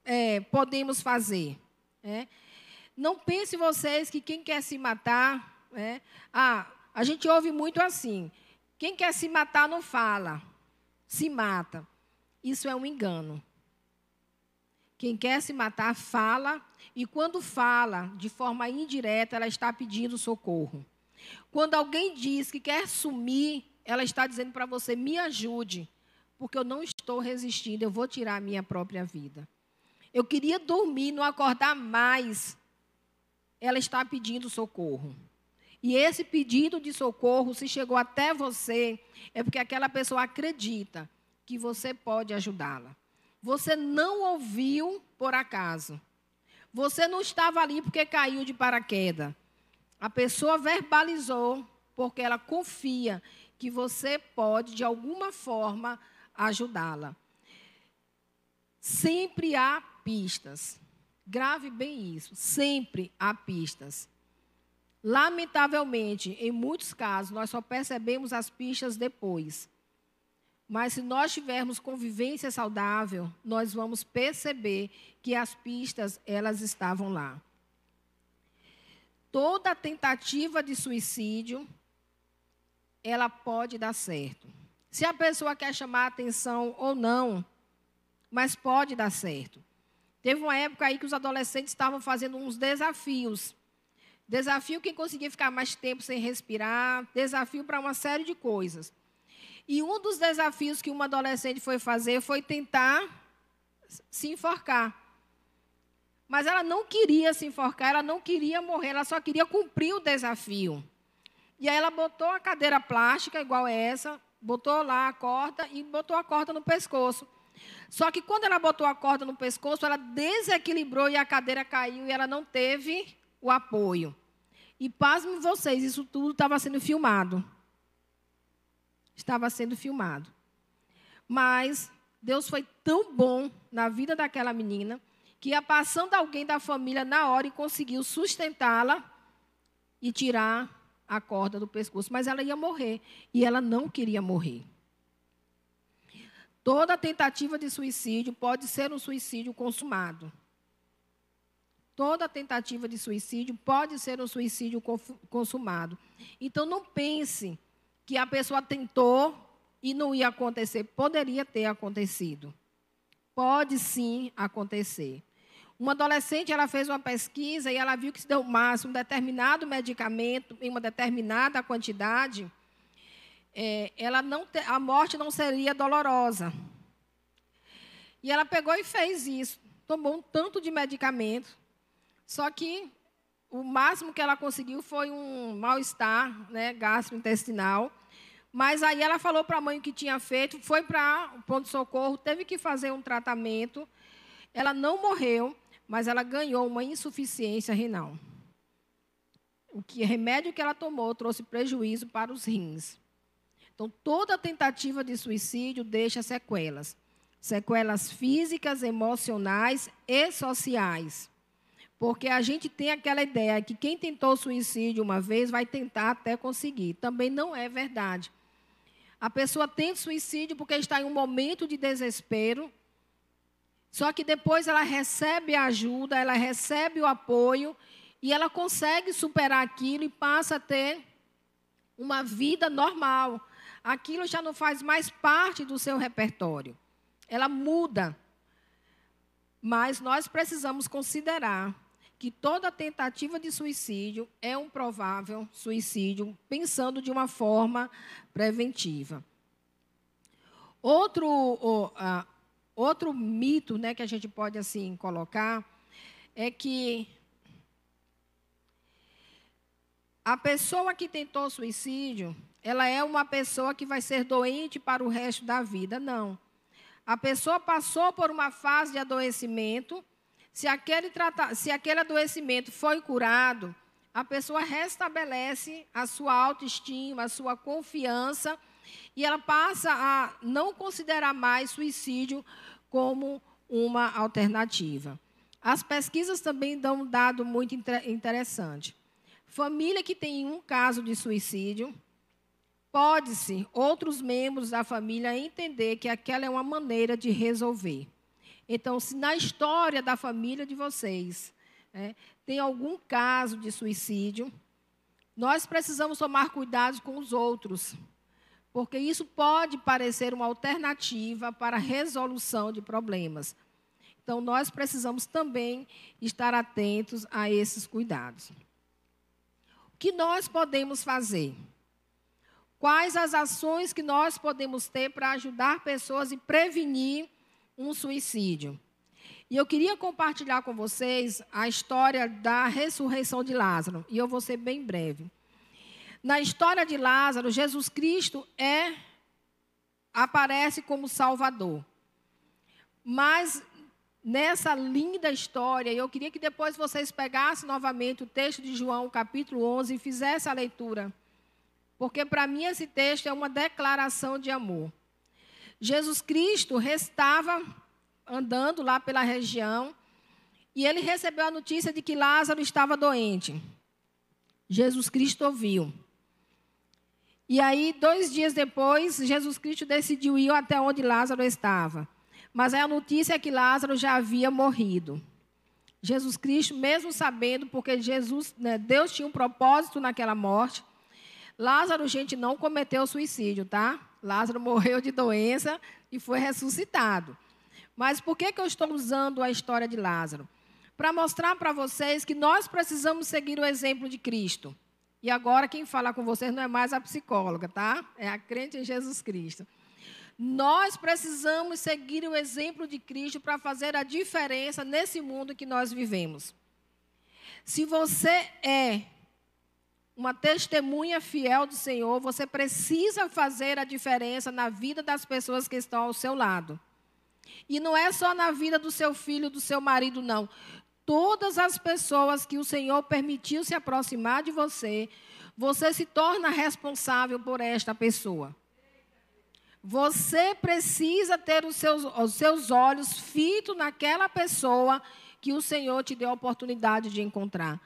é, podemos fazer. É. Não pense vocês que quem quer se matar. É, ah, a gente ouve muito assim: quem quer se matar não fala, se mata. Isso é um engano. Quem quer se matar fala, e quando fala de forma indireta, ela está pedindo socorro. Quando alguém diz que quer sumir, ela está dizendo para você: me ajude, porque eu não estou resistindo, eu vou tirar a minha própria vida. Eu queria dormir, não acordar mais. Ela está pedindo socorro. E esse pedido de socorro, se chegou até você, é porque aquela pessoa acredita que você pode ajudá-la. Você não ouviu por acaso. Você não estava ali porque caiu de paraquedas. A pessoa verbalizou porque ela confia que você pode, de alguma forma, ajudá-la. Sempre há pistas. Grave bem isso. Sempre há pistas. Lamentavelmente, em muitos casos, nós só percebemos as pistas depois. Mas se nós tivermos convivência saudável, nós vamos perceber que as pistas elas estavam lá. Toda tentativa de suicídio ela pode dar certo. Se a pessoa quer chamar atenção ou não, mas pode dar certo. Teve uma época aí que os adolescentes estavam fazendo uns desafios. Desafio quem conseguia ficar mais tempo sem respirar, desafio para uma série de coisas. E um dos desafios que uma adolescente foi fazer foi tentar se enforcar. Mas ela não queria se enforcar, ela não queria morrer, ela só queria cumprir o desafio. E aí ela botou a cadeira plástica, igual essa, botou lá a corda e botou a corda no pescoço. Só que quando ela botou a corda no pescoço, ela desequilibrou e a cadeira caiu e ela não teve o apoio. E pasmem vocês, isso tudo estava sendo filmado estava sendo filmado. Mas Deus foi tão bom na vida daquela menina que ia passando alguém da família na hora e conseguiu sustentá-la e tirar a corda do pescoço. Mas ela ia morrer e ela não queria morrer. Toda tentativa de suicídio pode ser um suicídio consumado. Toda tentativa de suicídio pode ser um suicídio consumado. Então não pense que a pessoa tentou e não ia acontecer. Poderia ter acontecido. Pode sim acontecer. Uma adolescente, ela fez uma pesquisa e ela viu que se deu máximo um determinado medicamento em uma determinada quantidade, é, ela não te, a morte não seria dolorosa. E ela pegou e fez isso. Tomou um tanto de medicamento. Só que o máximo que ela conseguiu foi um mal-estar né, gastrointestinal. Mas aí ela falou para a mãe o que tinha feito, foi para o ponto-socorro, teve que fazer um tratamento. Ela não morreu, mas ela ganhou uma insuficiência renal. O que remédio que ela tomou trouxe prejuízo para os rins. Então, toda tentativa de suicídio deixa sequelas. Sequelas físicas, emocionais e sociais. Porque a gente tem aquela ideia que quem tentou suicídio uma vez vai tentar até conseguir. Também não é verdade. A pessoa tem suicídio porque está em um momento de desespero. Só que depois ela recebe a ajuda, ela recebe o apoio e ela consegue superar aquilo e passa a ter uma vida normal. Aquilo já não faz mais parte do seu repertório. Ela muda. Mas nós precisamos considerar que toda tentativa de suicídio é um provável suicídio, pensando de uma forma preventiva. Outro, outro mito né, que a gente pode assim colocar é que a pessoa que tentou suicídio, ela é uma pessoa que vai ser doente para o resto da vida. Não. A pessoa passou por uma fase de adoecimento se aquele, trata, se aquele adoecimento foi curado, a pessoa restabelece a sua autoestima, a sua confiança, e ela passa a não considerar mais suicídio como uma alternativa. As pesquisas também dão um dado muito interessante. Família que tem um caso de suicídio, pode-se outros membros da família entender que aquela é uma maneira de resolver. Então, se na história da família de vocês é, tem algum caso de suicídio, nós precisamos tomar cuidado com os outros, porque isso pode parecer uma alternativa para a resolução de problemas. Então, nós precisamos também estar atentos a esses cuidados. O que nós podemos fazer? Quais as ações que nós podemos ter para ajudar pessoas e prevenir um suicídio. E eu queria compartilhar com vocês a história da ressurreição de Lázaro, e eu vou ser bem breve. Na história de Lázaro, Jesus Cristo é aparece como Salvador. Mas nessa linda história, eu queria que depois vocês pegassem novamente o texto de João, capítulo 11, e fizessem a leitura. Porque para mim esse texto é uma declaração de amor. Jesus Cristo estava andando lá pela região e ele recebeu a notícia de que Lázaro estava doente. Jesus Cristo ouviu. E aí, dois dias depois, Jesus Cristo decidiu ir até onde Lázaro estava. Mas a notícia é que Lázaro já havia morrido. Jesus Cristo, mesmo sabendo, porque Jesus, né, Deus tinha um propósito naquela morte. Lázaro, gente, não cometeu suicídio, tá? Lázaro morreu de doença e foi ressuscitado. Mas por que, que eu estou usando a história de Lázaro? Para mostrar para vocês que nós precisamos seguir o exemplo de Cristo. E agora quem fala com vocês não é mais a psicóloga, tá? É a crente em Jesus Cristo. Nós precisamos seguir o exemplo de Cristo para fazer a diferença nesse mundo que nós vivemos. Se você é uma testemunha fiel do Senhor, você precisa fazer a diferença na vida das pessoas que estão ao seu lado. E não é só na vida do seu filho, do seu marido, não. Todas as pessoas que o Senhor permitiu se aproximar de você, você se torna responsável por esta pessoa. Você precisa ter os seus, os seus olhos fitos naquela pessoa que o Senhor te deu a oportunidade de encontrar.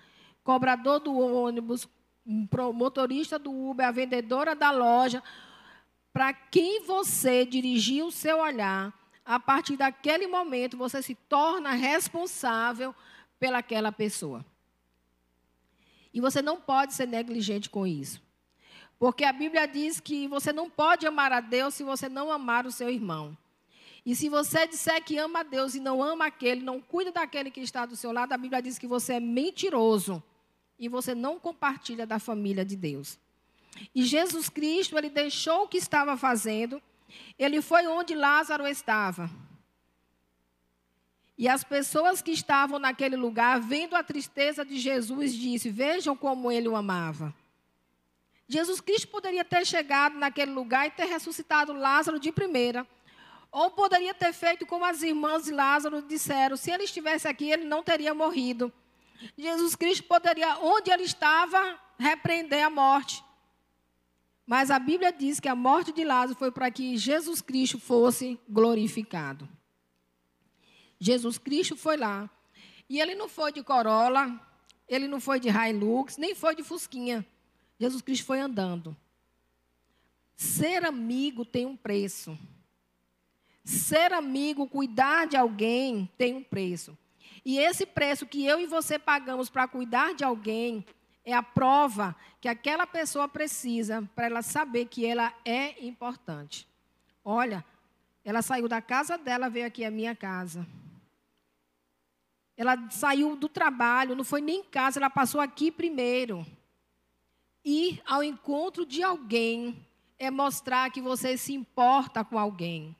Cobrador do ônibus, motorista do Uber, a vendedora da loja. Para quem você dirigir o seu olhar, a partir daquele momento você se torna responsável pelaquela pessoa. E você não pode ser negligente com isso. Porque a Bíblia diz que você não pode amar a Deus se você não amar o seu irmão. E se você disser que ama a Deus e não ama aquele, não cuida daquele que está do seu lado, a Bíblia diz que você é mentiroso e você não compartilha da família de Deus. E Jesus Cristo, ele deixou o que estava fazendo ele foi onde Lázaro estava. E as pessoas que estavam naquele lugar, vendo a tristeza de Jesus, disse: Vejam como ele o amava. Jesus Cristo poderia ter chegado naquele lugar e ter ressuscitado Lázaro de primeira. Ou poderia ter feito como as irmãs de Lázaro disseram: se ele estivesse aqui, ele não teria morrido. Jesus Cristo poderia, onde ele estava, repreender a morte. Mas a Bíblia diz que a morte de Lázaro foi para que Jesus Cristo fosse glorificado. Jesus Cristo foi lá. E ele não foi de Corolla, ele não foi de Hilux, nem foi de Fusquinha. Jesus Cristo foi andando. Ser amigo tem um preço. Ser amigo, cuidar de alguém tem um preço. E esse preço que eu e você pagamos para cuidar de alguém é a prova que aquela pessoa precisa para ela saber que ela é importante. Olha, ela saiu da casa dela, veio aqui à minha casa. Ela saiu do trabalho, não foi nem em casa, ela passou aqui primeiro. Ir ao encontro de alguém é mostrar que você se importa com alguém.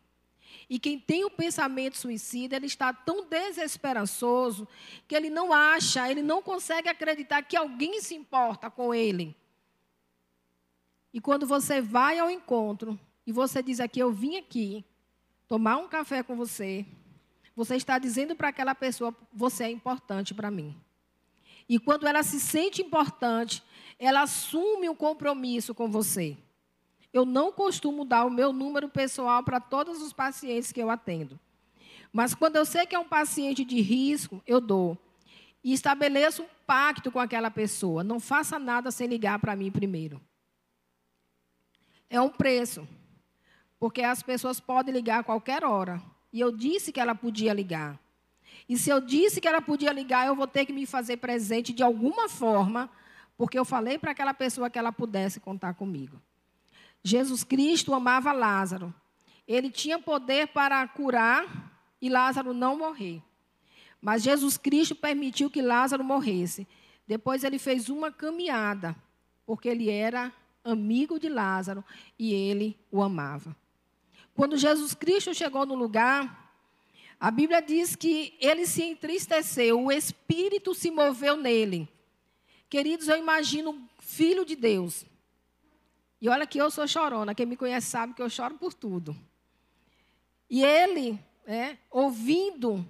E quem tem o pensamento suicida, ele está tão desesperançoso que ele não acha, ele não consegue acreditar que alguém se importa com ele. E quando você vai ao encontro e você diz aqui, eu vim aqui tomar um café com você, você está dizendo para aquela pessoa, você é importante para mim. E quando ela se sente importante, ela assume um compromisso com você. Eu não costumo dar o meu número pessoal para todos os pacientes que eu atendo. Mas quando eu sei que é um paciente de risco, eu dou. E estabeleço um pacto com aquela pessoa. Não faça nada sem ligar para mim primeiro. É um preço. Porque as pessoas podem ligar a qualquer hora. E eu disse que ela podia ligar. E se eu disse que ela podia ligar, eu vou ter que me fazer presente de alguma forma, porque eu falei para aquela pessoa que ela pudesse contar comigo. Jesus Cristo amava Lázaro. Ele tinha poder para curar e Lázaro não morrer. Mas Jesus Cristo permitiu que Lázaro morresse. Depois ele fez uma caminhada, porque ele era amigo de Lázaro e ele o amava. Quando Jesus Cristo chegou no lugar, a Bíblia diz que ele se entristeceu, o espírito se moveu nele. Queridos, eu imagino filho de Deus, e olha que eu sou chorona, quem me conhece sabe que eu choro por tudo. E ele, é, ouvindo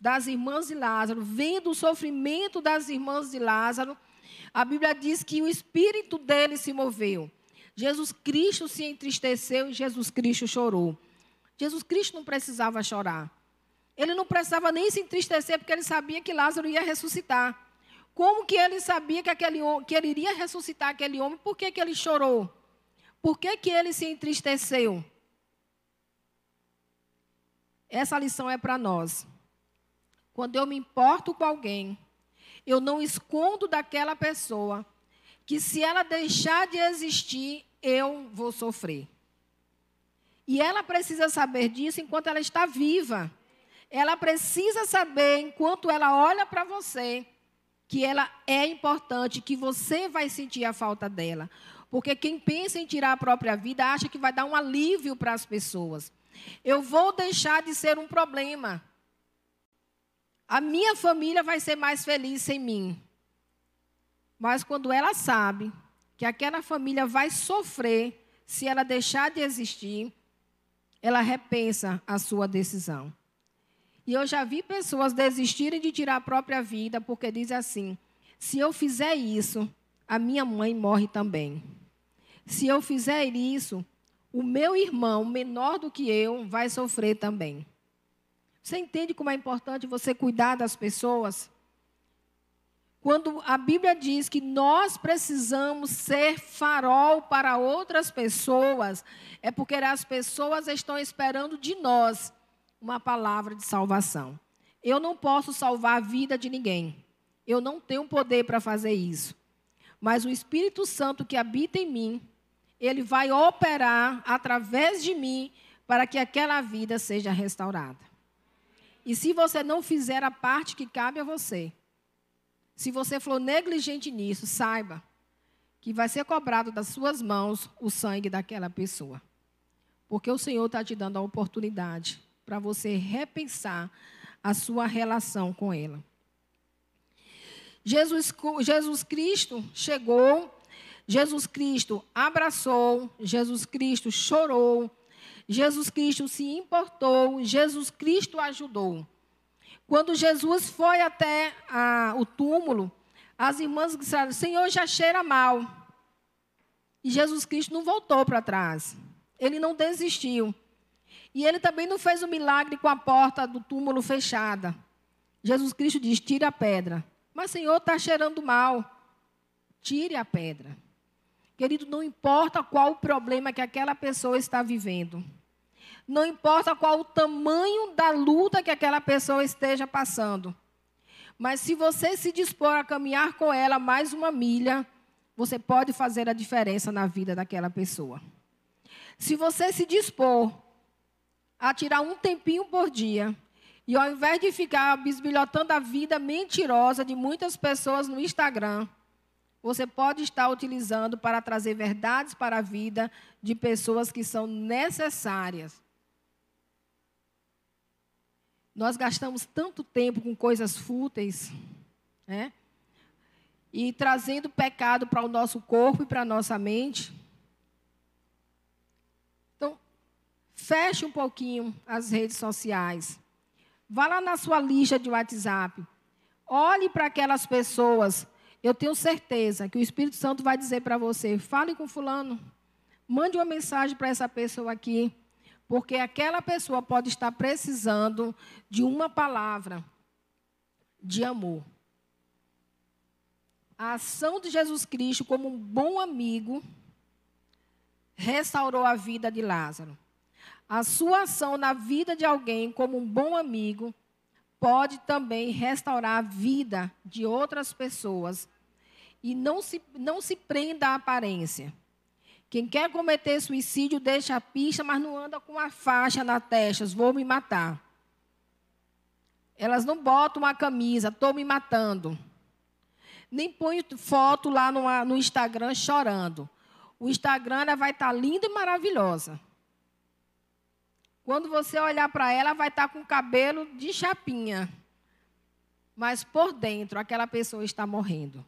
das irmãs de Lázaro, vendo o sofrimento das irmãs de Lázaro, a Bíblia diz que o espírito dele se moveu. Jesus Cristo se entristeceu e Jesus Cristo chorou. Jesus Cristo não precisava chorar. Ele não precisava nem se entristecer porque ele sabia que Lázaro ia ressuscitar. Como que ele sabia que, aquele, que ele iria ressuscitar aquele homem? Por que, que ele chorou? Por que, que ele se entristeceu? Essa lição é para nós. Quando eu me importo com alguém, eu não escondo daquela pessoa que se ela deixar de existir, eu vou sofrer. E ela precisa saber disso enquanto ela está viva. Ela precisa saber, enquanto ela olha para você, que ela é importante, que você vai sentir a falta dela. Porque quem pensa em tirar a própria vida acha que vai dar um alívio para as pessoas. Eu vou deixar de ser um problema. A minha família vai ser mais feliz sem mim. Mas quando ela sabe que aquela família vai sofrer se ela deixar de existir, ela repensa a sua decisão. E eu já vi pessoas desistirem de tirar a própria vida porque dizem assim: se eu fizer isso, a minha mãe morre também. Se eu fizer isso, o meu irmão, menor do que eu, vai sofrer também. Você entende como é importante você cuidar das pessoas? Quando a Bíblia diz que nós precisamos ser farol para outras pessoas, é porque as pessoas estão esperando de nós uma palavra de salvação. Eu não posso salvar a vida de ninguém. Eu não tenho poder para fazer isso. Mas o Espírito Santo que habita em mim, ele vai operar através de mim para que aquela vida seja restaurada. E se você não fizer a parte que cabe a você, se você for negligente nisso, saiba que vai ser cobrado das suas mãos o sangue daquela pessoa. Porque o Senhor está te dando a oportunidade para você repensar a sua relação com ela. Jesus, Jesus Cristo chegou Jesus Cristo abraçou, Jesus Cristo chorou, Jesus Cristo se importou, Jesus Cristo ajudou. Quando Jesus foi até a, o túmulo, as irmãs disseram: Senhor, já cheira mal. E Jesus Cristo não voltou para trás. Ele não desistiu. E ele também não fez o um milagre com a porta do túmulo fechada. Jesus Cristo diz: tire a pedra. Mas, Senhor, está cheirando mal. Tire a pedra. Querido, não importa qual o problema que aquela pessoa está vivendo. Não importa qual o tamanho da luta que aquela pessoa esteja passando. Mas se você se dispor a caminhar com ela mais uma milha, você pode fazer a diferença na vida daquela pessoa. Se você se dispor a tirar um tempinho por dia, e ao invés de ficar bisbilhotando a vida mentirosa de muitas pessoas no Instagram, você pode estar utilizando para trazer verdades para a vida de pessoas que são necessárias. Nós gastamos tanto tempo com coisas fúteis, né? E trazendo pecado para o nosso corpo e para a nossa mente. Então, feche um pouquinho as redes sociais. Vá lá na sua lista de WhatsApp. Olhe para aquelas pessoas eu tenho certeza que o Espírito Santo vai dizer para você: fale com Fulano, mande uma mensagem para essa pessoa aqui, porque aquela pessoa pode estar precisando de uma palavra de amor. A ação de Jesus Cristo, como um bom amigo, restaurou a vida de Lázaro. A sua ação na vida de alguém, como um bom amigo, pode também restaurar a vida de outras pessoas. E não se, não se prenda à aparência. Quem quer cometer suicídio deixa a pista, mas não anda com a faixa na testa, vou me matar. Elas não botam uma camisa, estou me matando. Nem põe foto lá no, no Instagram chorando. O Instagram vai estar tá linda e maravilhosa. Quando você olhar para ela, vai estar com o cabelo de chapinha. Mas por dentro, aquela pessoa está morrendo.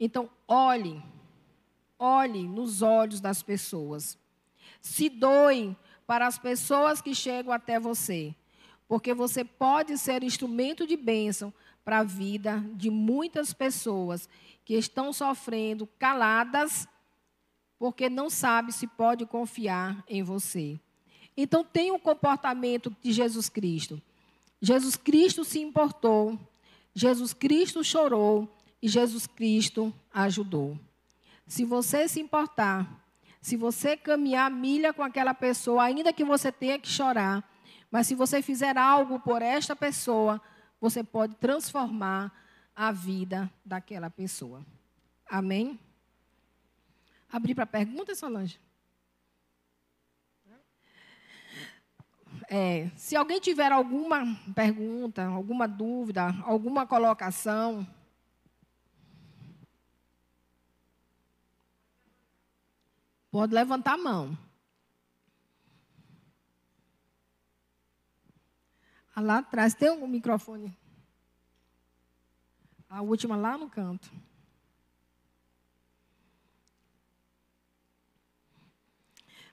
Então, olhe, olhe nos olhos das pessoas. Se doe para as pessoas que chegam até você. Porque você pode ser instrumento de bênção para a vida de muitas pessoas que estão sofrendo caladas porque não sabe se pode confiar em você. Então, tenha o um comportamento de Jesus Cristo. Jesus Cristo se importou, Jesus Cristo chorou e Jesus Cristo ajudou. Se você se importar, Se você caminhar milha com aquela pessoa, ainda que você tenha que chorar, mas se você fizer algo por esta pessoa, você pode transformar a vida daquela pessoa. Amém? Abrir para pergunta, Solange? É, se alguém tiver alguma pergunta, alguma dúvida, alguma colocação, pode levantar a mão. Ah, lá atrás tem um microfone. A última lá no canto.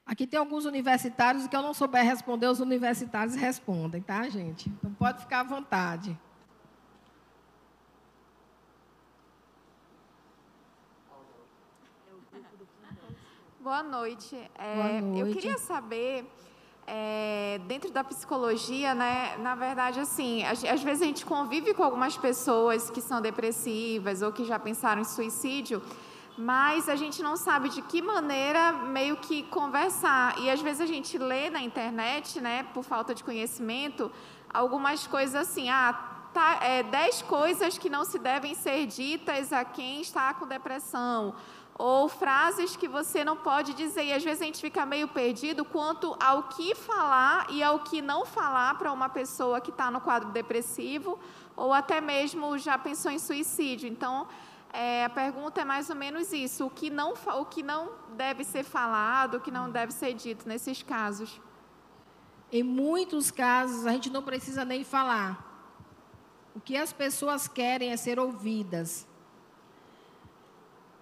Aqui tem alguns universitários que eu não souber responder, os universitários respondem, tá, gente? Então pode ficar à vontade. Boa noite. É, Boa noite. Eu queria saber, é, dentro da psicologia, né, na verdade, assim, às, às vezes a gente convive com algumas pessoas que são depressivas ou que já pensaram em suicídio mas a gente não sabe de que maneira meio que conversar. E às vezes a gente lê na internet, né, por falta de conhecimento, algumas coisas assim, ah, tá, é, dez coisas que não se devem ser ditas a quem está com depressão. Ou frases que você não pode dizer. E às vezes a gente fica meio perdido quanto ao que falar e ao que não falar para uma pessoa que está no quadro depressivo ou até mesmo já pensou em suicídio. Então, é, a pergunta é mais ou menos isso: o que, não, o que não deve ser falado, o que não deve ser dito nesses casos? Em muitos casos, a gente não precisa nem falar. O que as pessoas querem é ser ouvidas.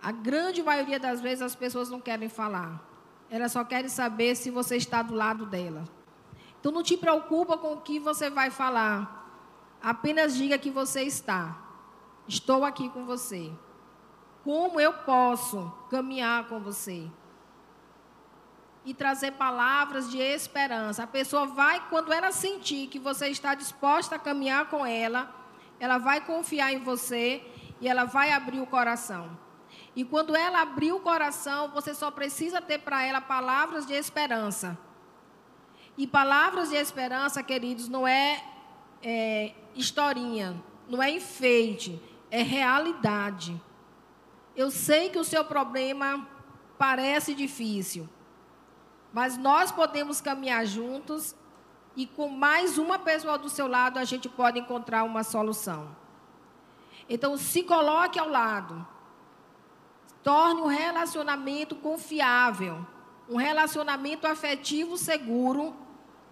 A grande maioria das vezes as pessoas não querem falar. Elas só querem saber se você está do lado dela. Então não te preocupa com o que você vai falar. Apenas diga que você está. Estou aqui com você. Como eu posso caminhar com você? E trazer palavras de esperança. A pessoa vai, quando ela sentir que você está disposta a caminhar com ela, ela vai confiar em você e ela vai abrir o coração. E quando ela abrir o coração, você só precisa ter para ela palavras de esperança. E palavras de esperança, queridos, não é, é historinha, não é enfeite é realidade. Eu sei que o seu problema parece difícil, mas nós podemos caminhar juntos e com mais uma pessoa do seu lado a gente pode encontrar uma solução. Então, se coloque ao lado. Torne um relacionamento confiável, um relacionamento afetivo seguro.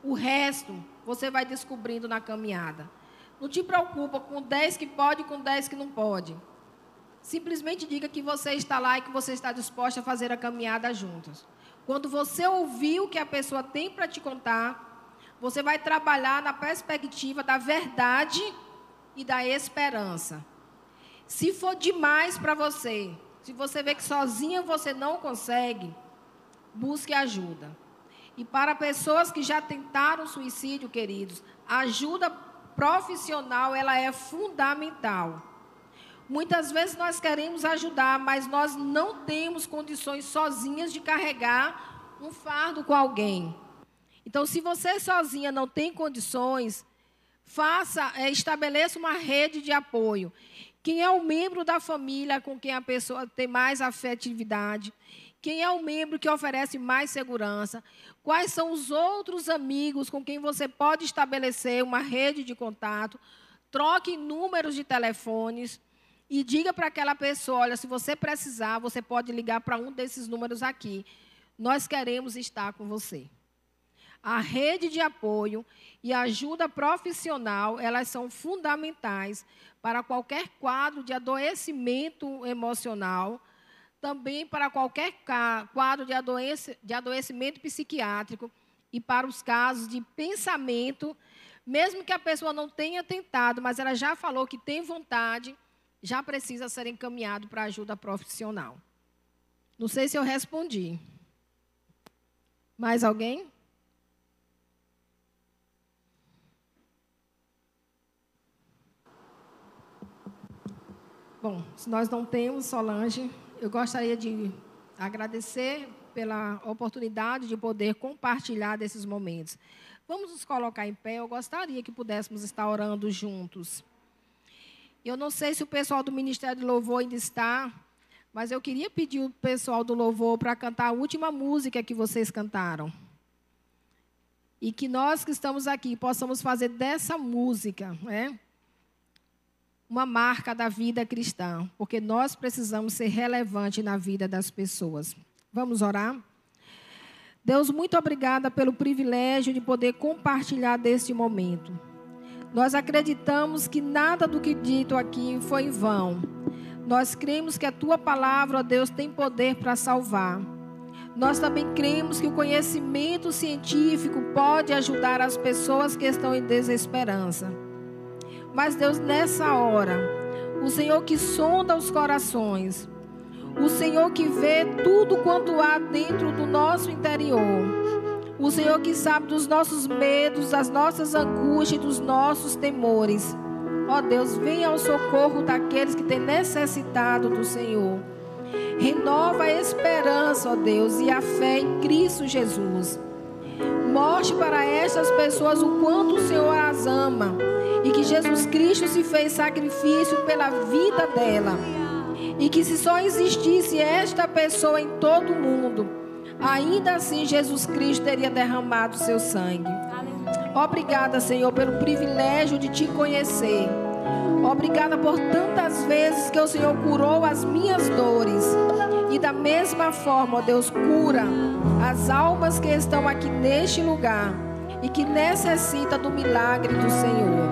O resto você vai descobrindo na caminhada. Não te preocupa com 10 que pode e com 10 que não pode. Simplesmente diga que você está lá e que você está disposta a fazer a caminhada juntos. Quando você ouvir o que a pessoa tem para te contar, você vai trabalhar na perspectiva da verdade e da esperança. Se for demais para você, se você vê que sozinha você não consegue, busque ajuda. E para pessoas que já tentaram suicídio, queridos, ajuda profissional ela é fundamental. Muitas vezes nós queremos ajudar, mas nós não temos condições sozinhas de carregar um fardo com alguém. Então, se você sozinha não tem condições, faça, é, estabeleça uma rede de apoio. Quem é o membro da família com quem a pessoa tem mais afetividade? Quem é o membro que oferece mais segurança? Quais são os outros amigos com quem você pode estabelecer uma rede de contato? Troque números de telefones e diga para aquela pessoa: olha, se você precisar, você pode ligar para um desses números aqui. Nós queremos estar com você. A rede de apoio e ajuda profissional, elas são fundamentais para qualquer quadro de adoecimento emocional também para qualquer quadro de, adoece, de adoecimento psiquiátrico e para os casos de pensamento, mesmo que a pessoa não tenha tentado, mas ela já falou que tem vontade, já precisa ser encaminhado para ajuda profissional. Não sei se eu respondi. Mais alguém? Bom, se nós não temos, Solange, eu gostaria de agradecer pela oportunidade de poder compartilhar desses momentos. Vamos nos colocar em pé. Eu gostaria que pudéssemos estar orando juntos. Eu não sei se o pessoal do Ministério do Louvor ainda está, mas eu queria pedir o pessoal do Louvor para cantar a última música que vocês cantaram. E que nós que estamos aqui possamos fazer dessa música, né? Uma marca da vida cristã, porque nós precisamos ser relevantes na vida das pessoas. Vamos orar? Deus, muito obrigada pelo privilégio de poder compartilhar deste momento. Nós acreditamos que nada do que dito aqui foi em vão. Nós cremos que a tua palavra, ó Deus, tem poder para salvar. Nós também cremos que o conhecimento científico pode ajudar as pessoas que estão em desesperança. Mas, Deus, nessa hora, o Senhor que sonda os corações, o Senhor que vê tudo quanto há dentro do nosso interior, o Senhor que sabe dos nossos medos, das nossas angústias, dos nossos temores. Ó Deus, venha ao socorro daqueles que têm necessitado do Senhor. Renova a esperança, ó Deus, e a fé em Cristo Jesus. Mostre para estas pessoas o quanto o Senhor as ama e que Jesus Cristo se fez sacrifício pela vida dela. E que se só existisse esta pessoa em todo o mundo, ainda assim Jesus Cristo teria derramado seu sangue. Obrigada, Senhor, pelo privilégio de te conhecer. Obrigada por tantas vezes que o Senhor curou as minhas dores. E da mesma forma, ó Deus, cura as almas que estão aqui neste lugar e que necessita do milagre do Senhor.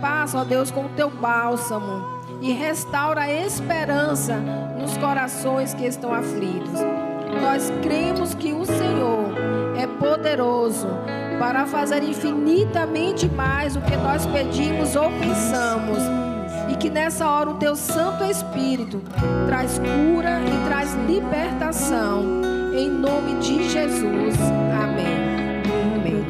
Passa, ó Deus, com o teu bálsamo e restaura a esperança nos corações que estão aflitos. Nós cremos que o Senhor é poderoso para fazer infinitamente mais do que nós pedimos ou pensamos. E que nessa hora o teu Santo Espírito traz cura e traz libertação. Em nome de Jesus. Amém.